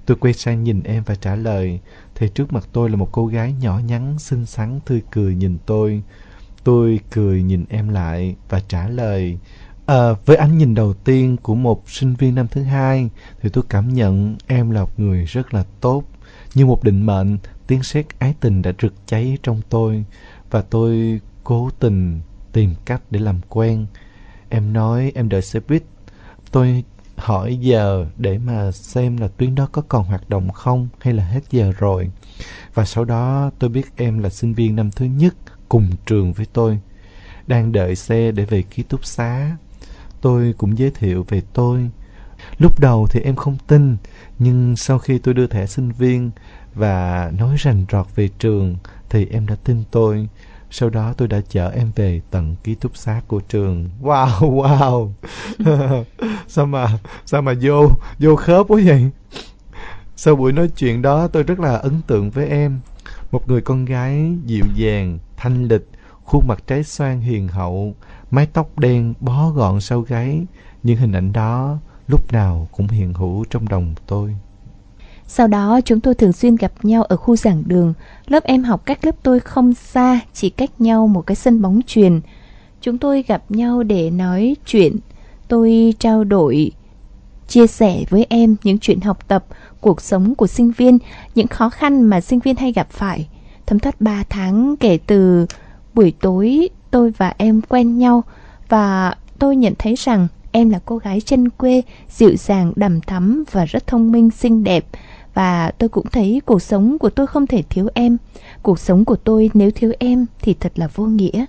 Tôi quay sang nhìn em và trả lời thì trước mặt tôi là một cô gái nhỏ nhắn, xinh xắn, tươi cười nhìn tôi. Tôi cười nhìn em lại và trả lời à, với ánh nhìn đầu tiên của một sinh viên năm thứ hai thì tôi cảm nhận em là một người rất là tốt như một định mệnh tiếng sét ái tình đã rực cháy trong tôi và tôi cố tình tìm cách để làm quen em nói em đợi xe buýt tôi hỏi giờ để mà xem là tuyến đó có còn hoạt động không hay là hết giờ rồi. Và sau đó tôi biết em là sinh viên năm thứ nhất cùng trường với tôi, đang đợi xe để về ký túc xá. Tôi cũng giới thiệu về tôi. Lúc đầu thì em không tin, nhưng sau khi tôi đưa thẻ sinh viên và nói rành rọt về trường thì em đã tin tôi sau đó tôi đã chở em về tận ký túc xá của trường. Wow wow. Sao mà sao mà vô vô khớp quá vậy? Sau buổi nói chuyện đó, tôi rất là ấn tượng với em. Một người con gái dịu dàng, thanh lịch, khuôn mặt trái xoan hiền hậu, mái tóc đen bó gọn sau gáy. Những hình ảnh đó lúc nào cũng hiện hữu trong đồng tôi. Sau đó, chúng tôi thường xuyên gặp nhau ở khu giảng đường. Lớp em học cách lớp tôi không xa, chỉ cách nhau một cái sân bóng truyền. Chúng tôi gặp nhau để nói chuyện. Tôi trao đổi, chia sẻ với em những chuyện học tập, cuộc sống của sinh viên, những khó khăn mà sinh viên hay gặp phải. Thấm thoát 3 tháng kể từ buổi tối tôi và em quen nhau và tôi nhận thấy rằng em là cô gái chân quê, dịu dàng, đằm thắm và rất thông minh, xinh đẹp và tôi cũng thấy cuộc sống của tôi không thể thiếu em. Cuộc sống của tôi nếu thiếu em thì thật là vô nghĩa.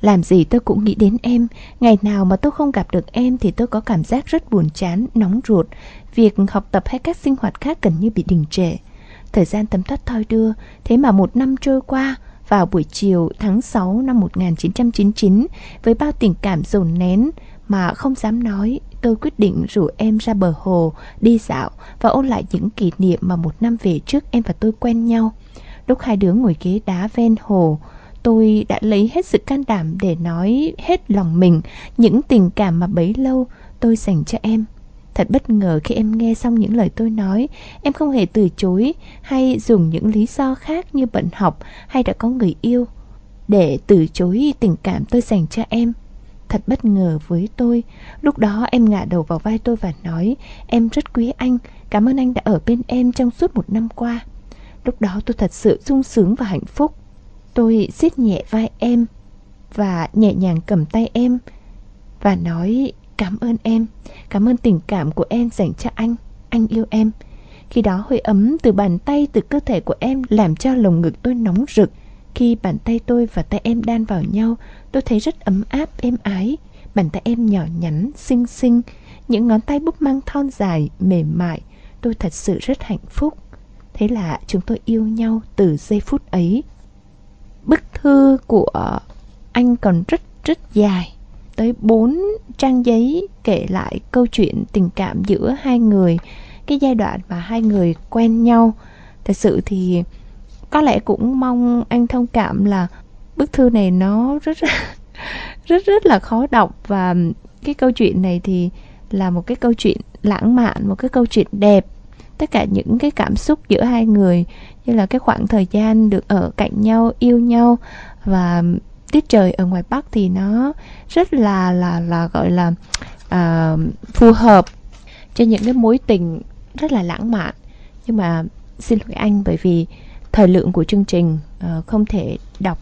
Làm gì tôi cũng nghĩ đến em. Ngày nào mà tôi không gặp được em thì tôi có cảm giác rất buồn chán, nóng ruột. Việc học tập hay các sinh hoạt khác gần như bị đình trệ. Thời gian tấm thoát thoi đưa, thế mà một năm trôi qua, vào buổi chiều tháng 6 năm 1999 với bao tình cảm dồn nén mà không dám nói tôi quyết định rủ em ra bờ hồ đi dạo và ôn lại những kỷ niệm mà một năm về trước em và tôi quen nhau. Lúc hai đứa ngồi ghế đá ven hồ, tôi đã lấy hết sự can đảm để nói hết lòng mình những tình cảm mà bấy lâu tôi dành cho em. Thật bất ngờ khi em nghe xong những lời tôi nói, em không hề từ chối hay dùng những lý do khác như bận học hay đã có người yêu để từ chối tình cảm tôi dành cho em thật bất ngờ với tôi. Lúc đó em ngả đầu vào vai tôi và nói Em rất quý anh, cảm ơn anh đã ở bên em trong suốt một năm qua. Lúc đó tôi thật sự sung sướng và hạnh phúc. Tôi siết nhẹ vai em và nhẹ nhàng cầm tay em và nói cảm ơn em, cảm ơn tình cảm của em dành cho anh, anh yêu em. Khi đó hơi ấm từ bàn tay từ cơ thể của em làm cho lồng ngực tôi nóng rực. Khi bàn tay tôi và tay em đan vào nhau, tôi thấy rất ấm áp, êm ái. Bàn tay em nhỏ nhắn, xinh xinh, những ngón tay búp măng thon dài, mềm mại. Tôi thật sự rất hạnh phúc. Thế là chúng tôi yêu nhau từ giây phút ấy. Bức thư của anh còn rất rất dài tới 4 trang giấy kể lại câu chuyện tình cảm giữa hai người cái giai đoạn mà hai người quen nhau thật sự thì có lẽ cũng mong anh thông cảm là bức thư này nó rất rất rất là khó đọc. Và cái câu chuyện này thì là một cái câu chuyện lãng mạn một cái câu chuyện đẹp. Tất cả những cái cảm xúc giữa hai người như là cái khoảng thời gian được ở cạnh nhau yêu nhau và tiết trời ở ngoài bắc thì nó rất là là là gọi là uh, phù hợp cho những cái mối tình rất là lãng mạn. Nhưng mà xin lỗi anh bởi vì thời lượng của chương trình uh, không thể đọc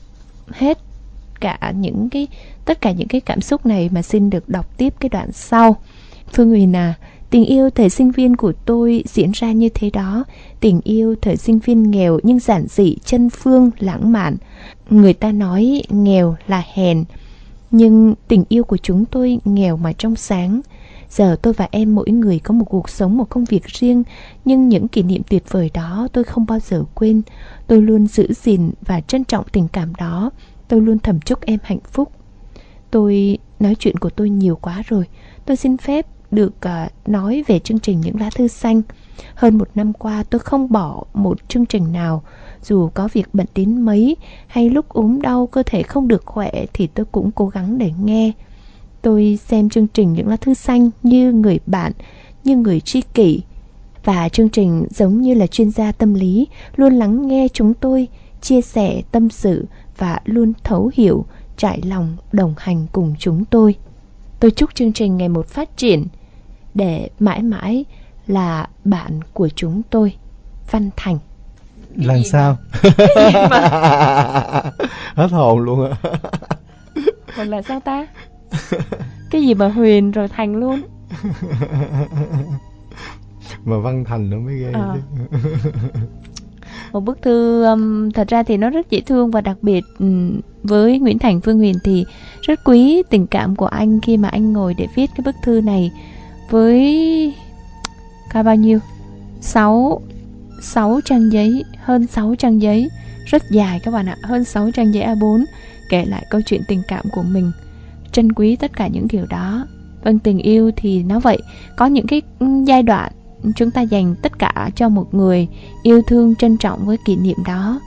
hết cả những cái tất cả những cái cảm xúc này mà xin được đọc tiếp cái đoạn sau Phương Huyền à, tình yêu thời sinh viên của tôi diễn ra như thế đó. Tình yêu thời sinh viên nghèo nhưng giản dị, chân phương, lãng mạn. Người ta nói nghèo là hèn, nhưng tình yêu của chúng tôi nghèo mà trong sáng. Giờ tôi và em mỗi người có một cuộc sống, một công việc riêng, nhưng những kỷ niệm tuyệt vời đó tôi không bao giờ quên. Tôi luôn giữ gìn và trân trọng tình cảm đó. Tôi luôn thầm chúc em hạnh phúc. Tôi nói chuyện của tôi nhiều quá rồi. Tôi xin phép được uh, nói về chương trình Những lá thư xanh. Hơn một năm qua tôi không bỏ một chương trình nào dù có việc bận đến mấy hay lúc ốm đau cơ thể không được khỏe thì tôi cũng cố gắng để nghe. Tôi xem chương trình Những lá thư xanh như người bạn, như người tri kỷ. Và chương trình giống như là chuyên gia tâm lý, luôn lắng nghe chúng tôi, chia sẻ tâm sự và luôn thấu hiểu, trải lòng đồng hành cùng chúng tôi. Tôi chúc chương trình ngày một phát triển để mãi mãi là bạn của chúng tôi. Văn Thành Làm sao? Hết hồn luôn á Còn là sao ta? Cái gì mà Huyền rồi Thành luôn? Mà Văn Thành nó mới ghê à. một bức thư um, thật ra thì nó rất dễ thương và đặc biệt um, với Nguyễn Thành Phương Huyền thì rất quý tình cảm của anh khi mà anh ngồi để viết cái bức thư này. Với cao bao nhiêu? 6 6 trang giấy hơn 6 trang giấy. Rất dài các bạn ạ hơn 6 trang giấy A4 kể lại câu chuyện tình cảm của mình trân quý tất cả những điều đó. Vâng tình yêu thì nó vậy có những cái ừ, giai đoạn chúng ta dành tất cả cho một người yêu thương trân trọng với kỷ niệm đó.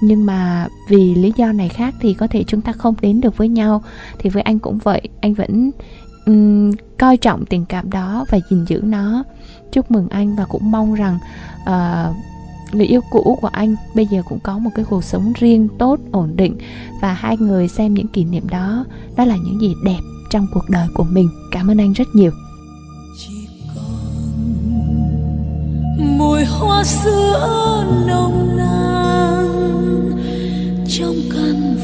Nhưng mà vì lý do này khác thì có thể chúng ta không đến được với nhau. Thì với anh cũng vậy anh vẫn um, coi trọng tình cảm đó và gìn giữ nó. Chúc mừng anh và cũng mong rằng uh, người yêu cũ của anh bây giờ cũng có một cái cuộc sống riêng tốt, ổn định. Và hai người xem những kỷ niệm đó đó là những gì đẹp trong cuộc đời của mình. Cảm ơn anh rất nhiều. Mùi hoa sữa nồng nàn trong căn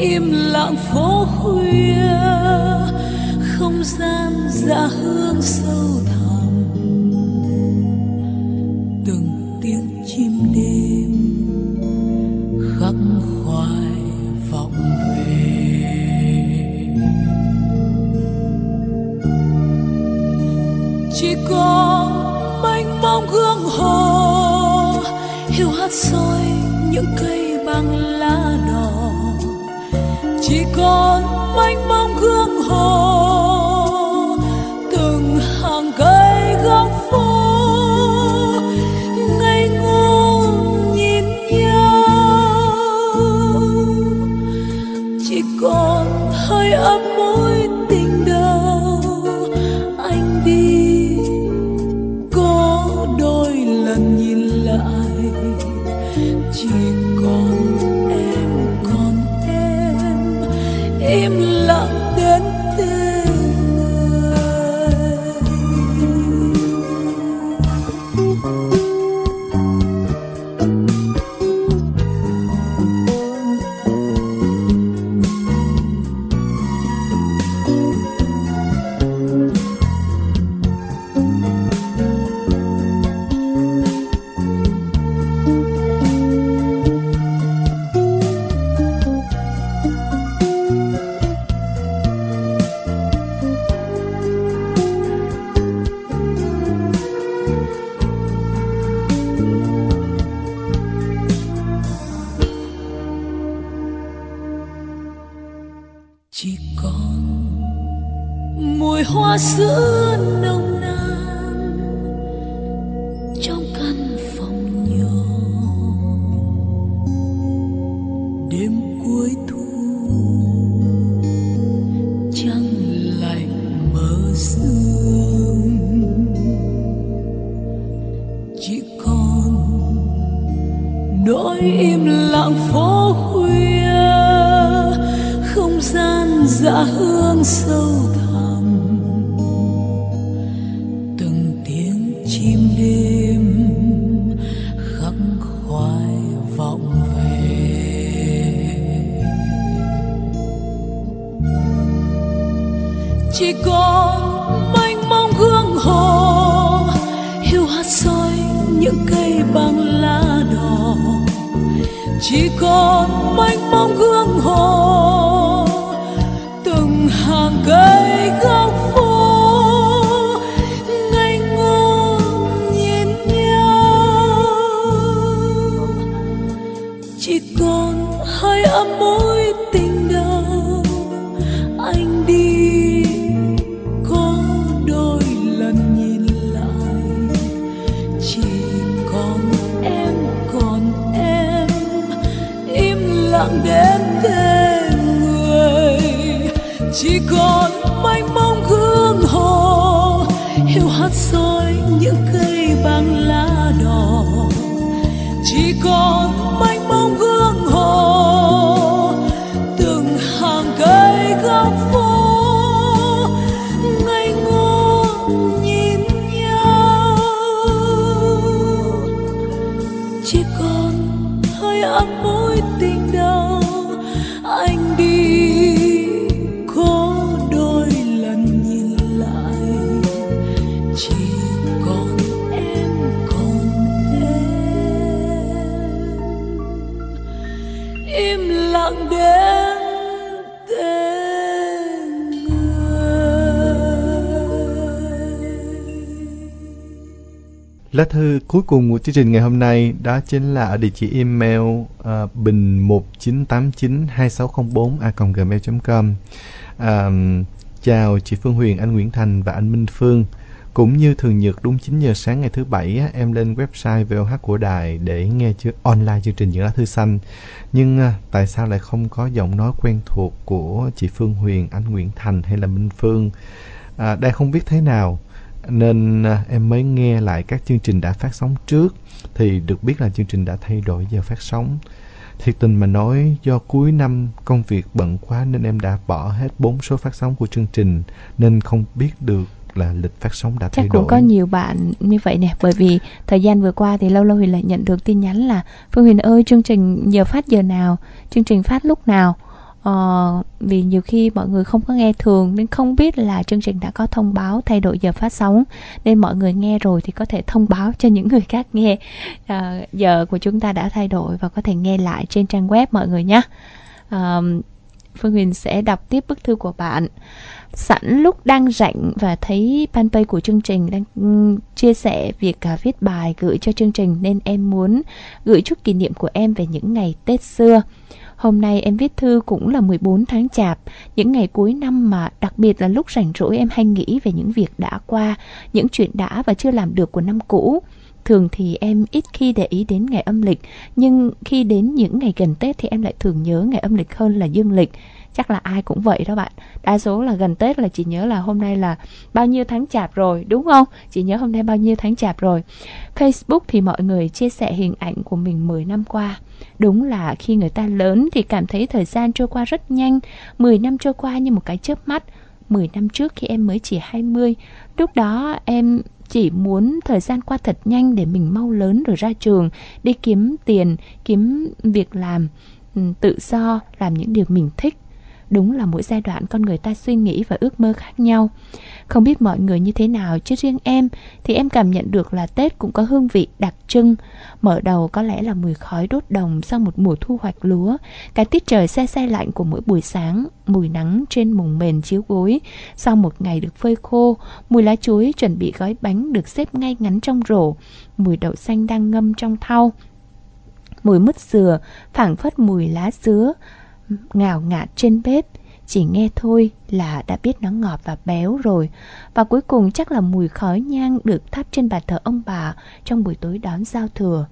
im lặng phố khuya, không gian dạ hương sâu thẳm. Từng tiếng chim đêm khắc khoải vọng về. Chỉ có mênh mông gương hồ, hiu hắt soi những cây bằng lá đỏ chỉ còn mênh mông gương hồ chỉ còn mênh mông gương hồ, hiu hắt soi những cây bằng lá đỏ. Chỉ còn mênh mông gương hồ, từng hàng cây góc chỉ Lá thư cuối cùng của chương trình ngày hôm nay đó chính là ở địa chỉ email uh, bình 1989 2604 a gmail.com uh, Chào chị Phương Huyền, anh Nguyễn Thành và anh Minh Phương. Cũng như thường nhật đúng 9 giờ sáng ngày thứ bảy em lên website VOH của đài để nghe chương online chương trình Những Lá Thư Xanh. Nhưng ờ, tại sao lại không có giọng nói quen thuộc của chị Phương Huyền, anh Nguyễn Thành hay là Minh Phương? À, Đang không biết thế nào nên à, em mới nghe lại các chương trình đã phát sóng trước thì được biết là chương trình đã thay đổi giờ phát sóng. Thiệt tình mà nói do cuối năm công việc bận quá nên em đã bỏ hết bốn số phát sóng của chương trình nên không biết được là lịch phát sóng đã chắc thay cũng đổi. có nhiều bạn như vậy nè bởi vì thời gian vừa qua thì lâu lâu Huyền lại nhận được tin nhắn là Phương Huyền ơi chương trình giờ phát giờ nào chương trình phát lúc nào Ờ, vì nhiều khi mọi người không có nghe thường nên không biết là chương trình đã có thông báo thay đổi giờ phát sóng. Nên mọi người nghe rồi thì có thể thông báo cho những người khác nghe. Ờ, giờ của chúng ta đã thay đổi và có thể nghe lại trên trang web mọi người nhé. Ờ, Phương Huyền sẽ đọc tiếp bức thư của bạn. Sẵn lúc đang rảnh và thấy fanpage của chương trình đang chia sẻ việc cả viết bài gửi cho chương trình nên em muốn gửi chút kỷ niệm của em về những ngày Tết xưa. Hôm nay em viết thư cũng là 14 tháng chạp, những ngày cuối năm mà đặc biệt là lúc rảnh rỗi em hay nghĩ về những việc đã qua, những chuyện đã và chưa làm được của năm cũ. Thường thì em ít khi để ý đến ngày âm lịch, nhưng khi đến những ngày gần Tết thì em lại thường nhớ ngày âm lịch hơn là dương lịch. Chắc là ai cũng vậy đó bạn. Đa số là gần Tết là chỉ nhớ là hôm nay là bao nhiêu tháng chạp rồi, đúng không? Chỉ nhớ hôm nay bao nhiêu tháng chạp rồi. Facebook thì mọi người chia sẻ hình ảnh của mình 10 năm qua. Đúng là khi người ta lớn thì cảm thấy thời gian trôi qua rất nhanh. 10 năm trôi qua như một cái chớp mắt. 10 năm trước khi em mới chỉ 20 Lúc đó em chỉ muốn thời gian qua thật nhanh để mình mau lớn rồi ra trường Đi kiếm tiền, kiếm việc làm ừ, tự do, làm những điều mình thích. Đúng là mỗi giai đoạn con người ta suy nghĩ và ước mơ khác nhau. Không biết mọi người như thế nào, chứ riêng em Thì em cảm nhận được là Tết cũng có hương vị đặc trưng. Mở đầu có lẽ là mùi khói đốt đồng sau một mùa thu hoạch lúa. Cái tiết trời se se lạnh của mỗi buổi sáng, Mùi nắng trên mùng mền chiếu gối. Sau một ngày được phơi khô, Mùi lá chuối chuẩn bị gói bánh được xếp ngay ngắn trong rổ. Mùi đậu xanh đang ngâm trong thau. Mùi mứt dừa phảng phất mùi lá dứa ngào ngạt trên bếp chỉ nghe thôi là đã biết nó ngọt và béo rồi và cuối cùng chắc là mùi khói nhang được thắp trên bàn thờ ông bà trong buổi tối đón giao thừa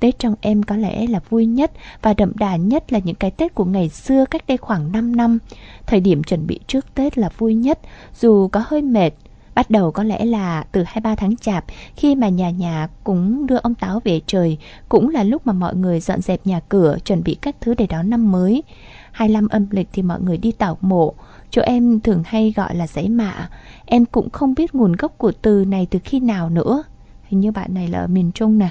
Tết trong em có lẽ là vui nhất và đậm đà nhất là những cái Tết của ngày xưa cách đây khoảng 5 năm. Thời điểm chuẩn bị trước Tết là vui nhất, dù có hơi mệt. Bắt đầu có lẽ là từ 23 tháng chạp khi mà nhà nhà cũng đưa ông Táo về trời, cũng là lúc mà mọi người dọn dẹp nhà cửa, chuẩn bị các thứ để đón năm mới. 25 âm lịch thì mọi người đi tảo mộ, chỗ em thường hay gọi là giấy mạ. Em cũng không biết nguồn gốc của từ này từ khi nào nữa. Hình như bạn này là ở miền Trung nè.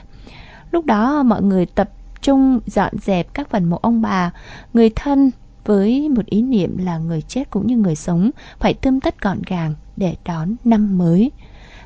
Lúc đó mọi người tập trung dọn dẹp các phần mộ ông bà, người thân với một ý niệm là người chết cũng như người sống phải tươm tất gọn gàng để đón năm mới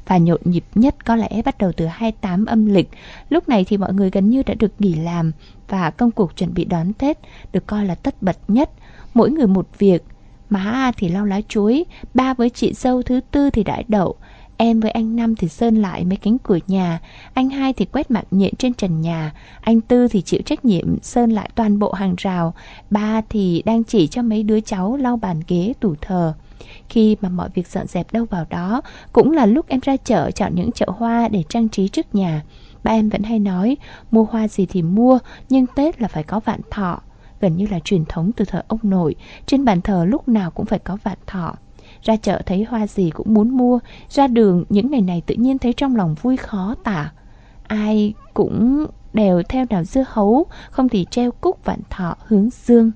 và nhộn nhịp nhất có lẽ bắt đầu từ 28 âm lịch. Lúc này thì mọi người gần như đã được nghỉ làm và công cuộc chuẩn bị đón Tết được coi là tất bật nhất. Mỗi người một việc, má thì lau lá chuối, ba với chị dâu thứ tư thì đãi đậu, Em với anh Năm thì sơn lại mấy cánh cửa nhà Anh hai thì quét mạng nhện trên trần nhà Anh Tư thì chịu trách nhiệm sơn lại toàn bộ hàng rào Ba thì đang chỉ cho mấy đứa cháu lau bàn ghế tủ thờ khi mà mọi việc dọn dẹp đâu vào đó, Cũng là lúc em ra chợ chọn những chậu hoa để trang trí trước nhà. Ba em vẫn hay nói, Mua hoa gì thì mua, Nhưng Tết là phải có vạn thọ. Gần như là truyền thống từ thời ông nội, Trên bàn thờ lúc nào cũng phải có vạn thọ. Ra chợ thấy hoa gì cũng muốn mua, Ra đường những ngày này tự nhiên thấy trong lòng vui khó tả. Ai cũng đều theo đào dưa hấu, Không thì treo cúc vạn thọ hướng dương.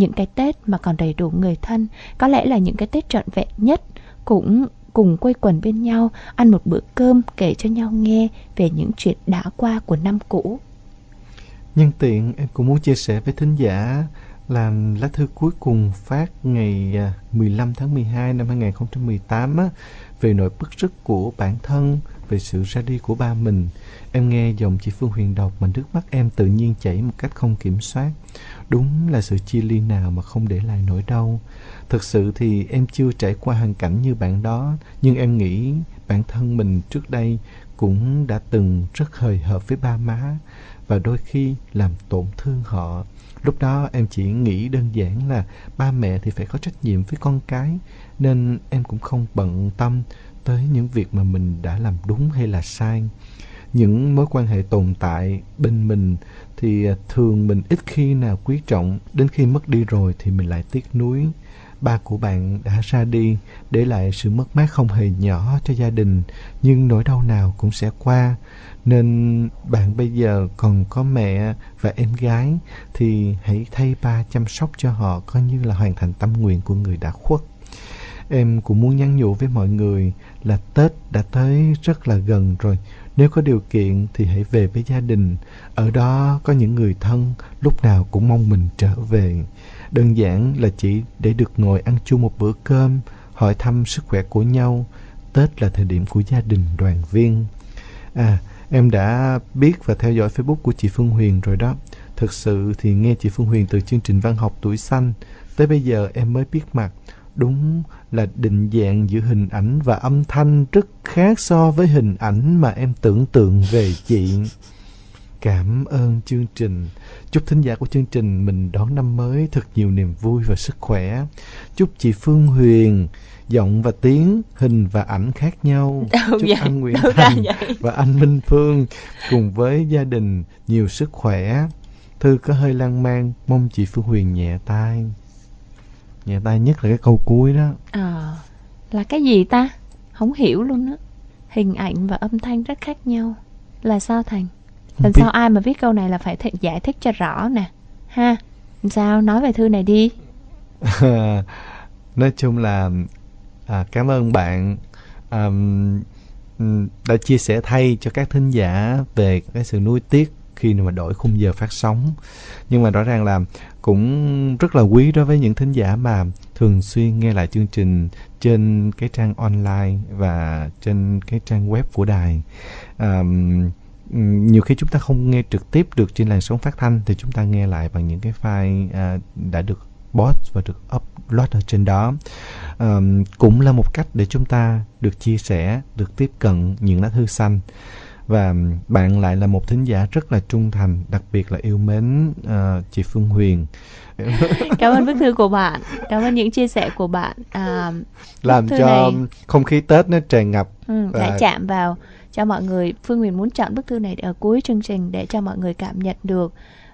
Những cái Tết mà còn đầy đủ người thân Có lẽ là những cái Tết trọn vẹn nhất Cũng cùng quây quần bên nhau Ăn một bữa cơm kể cho nhau nghe Về những chuyện đã qua của năm cũ Nhân tiện em cũng muốn chia sẻ với thính giả là lá thư cuối cùng phát ngày à, 15 tháng 12 năm 2018 á, về nỗi bức rứt của bản thân, về sự ra đi của ba mình. Em nghe dòng chị Phương Huyền đọc mà nước mắt em tự nhiên chảy một cách không kiểm soát. Đúng là sự chia ly nào mà không để lại nỗi đau. Thực sự thì em chưa trải qua hoàn cảnh như bạn đó, nhưng em nghĩ bản thân mình trước đây cũng đã từng rất hời hợt với ba má và đôi khi làm tổn thương họ Lúc đó em chỉ nghĩ đơn giản là ba mẹ thì phải có trách nhiệm với con cái nên em cũng không bận tâm tới những việc mà mình đã làm đúng hay là sai. Những mối quan hệ tồn tại bên mình thì à, thường mình ít khi nào quý trọng, đến khi mất đi rồi thì mình lại tiếc nuối. Ba của bạn đã ra đi, để lại sự mất mát không hề nhỏ cho gia đình, nhưng nỗi đau nào cũng sẽ qua. Nên bạn bây giờ còn có mẹ và em gái thì hãy thay ba chăm sóc cho họ coi như là hoàn thành tâm nguyện của người đã khuất. Em cũng muốn nhắn nhủ với mọi người là Tết đã tới rất là gần rồi. Nếu có điều kiện thì hãy về với gia đình. Ở đó có những người thân lúc nào cũng mong mình trở về. Đơn giản là chỉ để được ngồi ăn chung một bữa cơm, hỏi thăm sức khỏe của nhau. Tết là thời điểm của gia đình đoàn viên. À, Em đã biết và theo dõi Facebook của chị Phương Huyền rồi đó. Thực sự thì nghe chị Phương Huyền từ chương trình văn học tuổi xanh tới bây giờ em mới biết mặt. Đúng là định dạng giữa hình ảnh và âm thanh rất khác so với hình ảnh mà em tưởng tượng về chị. Cảm ơn chương trình. Chúc thính giả của chương trình mình đón năm mới thật nhiều niềm vui và sức khỏe. Chúc chị Phương Huyền giọng và tiếng, hình và ảnh khác nhau. Đâu Chúc vậy? anh Nguyễn Đâu Thành và anh Minh Phương cùng với gia đình nhiều sức khỏe. Thư có hơi lan man, mong chị Phương Huyền nhẹ tay. Nhẹ tay nhất là cái câu cuối đó. Ờ, là cái gì ta? Không hiểu luôn á. Hình ảnh và âm thanh rất khác nhau. Là sao Thành? Làm sao ai mà viết câu này là phải th- giải thích cho rõ nè. Ha? Làm sao? Nói về thư này đi. Nói chung là à, cảm ơn bạn um, đã chia sẻ thay cho các thính giả về cái sự nuối tiếc khi mà đổi khung giờ phát sóng nhưng mà rõ ràng là cũng rất là quý đối với những thính giả mà thường xuyên nghe lại chương trình trên cái trang online và trên cái trang web của đài. À, nhiều khi chúng ta không nghe trực tiếp được trên làn sóng phát thanh thì chúng ta nghe lại bằng những cái file à, đã được post và được upload ở trên đó. À, cũng là một cách để chúng ta được chia sẻ được tiếp cận những lá thư xanh và bạn lại là một thính giả rất là trung thành đặc biệt là yêu mến ờ, chị Phương Huyền Cảm ơn bức thư của bạn. Cảm ơn những chia sẻ của bạn. À, làm cho này- không khí Tết nó tràn ngập ừ, Và- đã chạm vào cho mọi người. Phương Huyền muốn chọn bức thư này ở cuối chương trình để cho mọi người cảm nhận được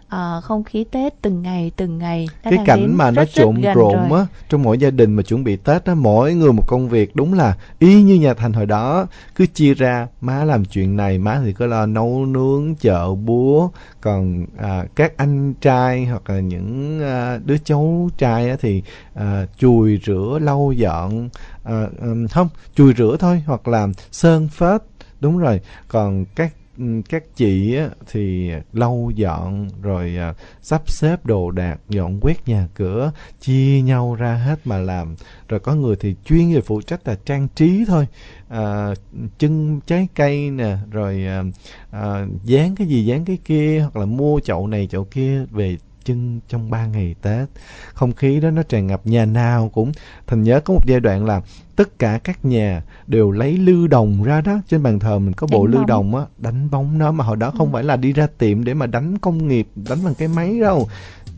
ờ, không khí Tết từng ngày từng ngày. đã cái cảnh mà nó trộn rộn á trong mỗi gia đình mà chuẩn bị Tết á mỗi người một công việc đúng là y như nhà Thành hồi đó cứ chia ra má làm chuyện này má thì có lo nấu nướng chợ búa còn à, các anh trai hoặc là những à, đứa cháu trai á thì à, chùi rửa lau dọn à, không chùi rửa thôi hoặc là sơn phết đúng rồi còn các Ừ, các chị á, thì lau dọn rồi à, sắp xếp đồ đạc dọn quét nhà cửa chia nhau ra hết mà làm. Rồi có người thì chuyên về phụ trách là trang trí thôi. À, trưng trái cây nè rồi à, à, dán cái gì dán cái kia hoặc là mua chậu này chậu kia về trưng trong ba ngày Tết. Không khí đó nó tràn ngập nhà nào cũng thành nhớ có một giai đoạn là tất cả các nhà đều lấy lư đồng ra đó. Trên bàn thờ mình có bộ Đánh lư bóng. đồng á đánh bóng nó mà hồi đó không phải là đi ra tiệm để mà đánh công nghiệp đánh bằng cái máy đâu.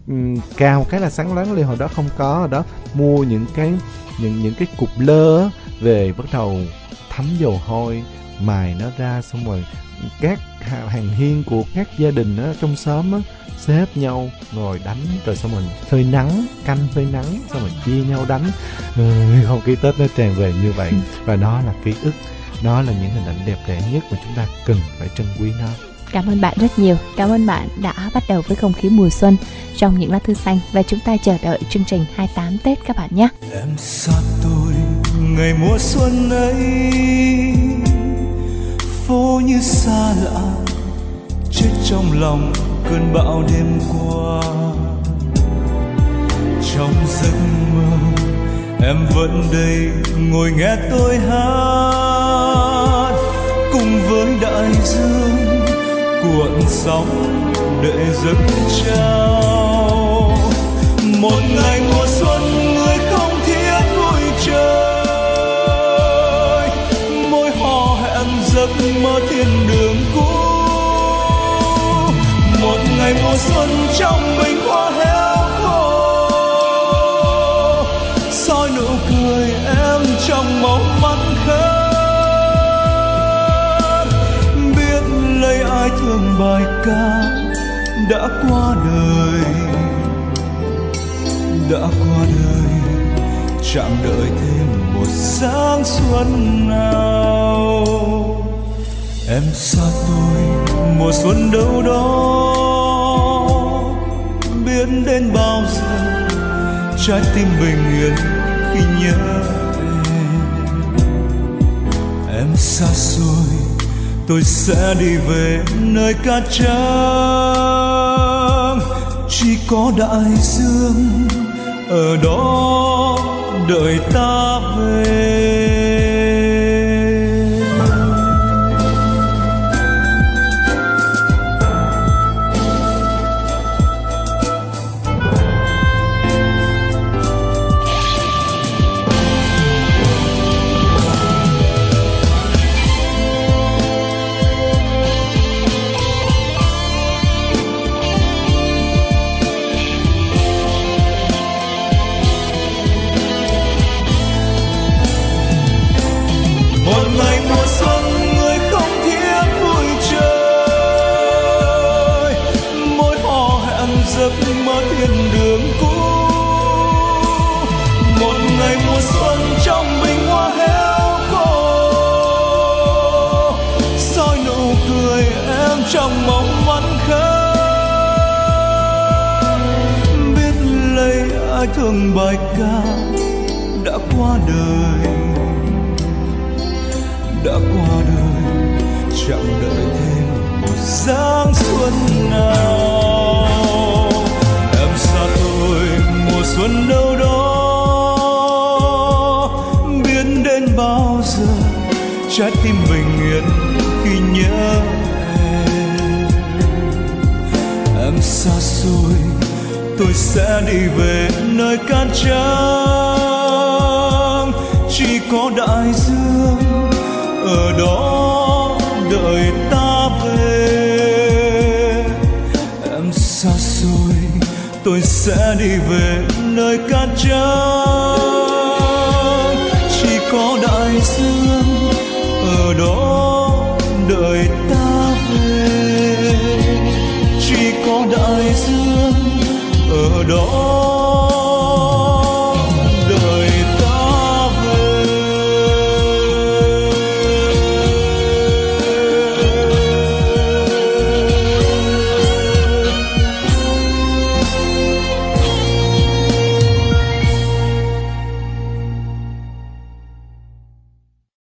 Ừm, cào cái là sáng loáng liền hồi đó không có. Hồi đó mua những cái những những cái cục lơ á, về bắt đầu thấm dầu hôi mài nó ra xong rồi các hàng hiên của các gia đình á, trong xóm á, xếp nhau ngồi đánh rồi xong rồi phơi nắng canh phơi nắng xong rồi chia nhau đánh ừ, không khí tết nó tràn về như vậy và đó là ký ức đó là những hình ảnh đẹp đẽ nhất mà chúng ta cần phải trân quý nó Cảm ơn bạn rất nhiều. Cảm ơn bạn đã bắt đầu với không khí mùa xuân trong những lá thư xanh và chúng ta chờ đợi chương trình 28 Tết các bạn nhé. em xa tôi ngày mùa xuân ấy phố như xa lạ chết trong lòng cơn bão đêm qua. Trong giấc mơ, em vẫn đây ngồi nghe tôi hát. Cùng với đại dương, cuộn sóng để dâng trao. Một ngày mùa xuân, người không thiết vui chơi. Môi hò hẹn giấc mơ thiên đường cũ một ngày mùa xuân trong bình hoa héo khô. Soi nụ cười em trong màu mắt khép biết lấy ai thương bài ca đã qua đời. Đã qua đời chẳng đợi thêm một sáng xuân nào em xa tôi, mùa xuân đâu đó. Biết đến bao giờ, trái tim bình yên khi nhớ em. Em xa xôi, tôi sẽ đi về nơi cát trắng chỉ có đại dương ở đó đợi ta về.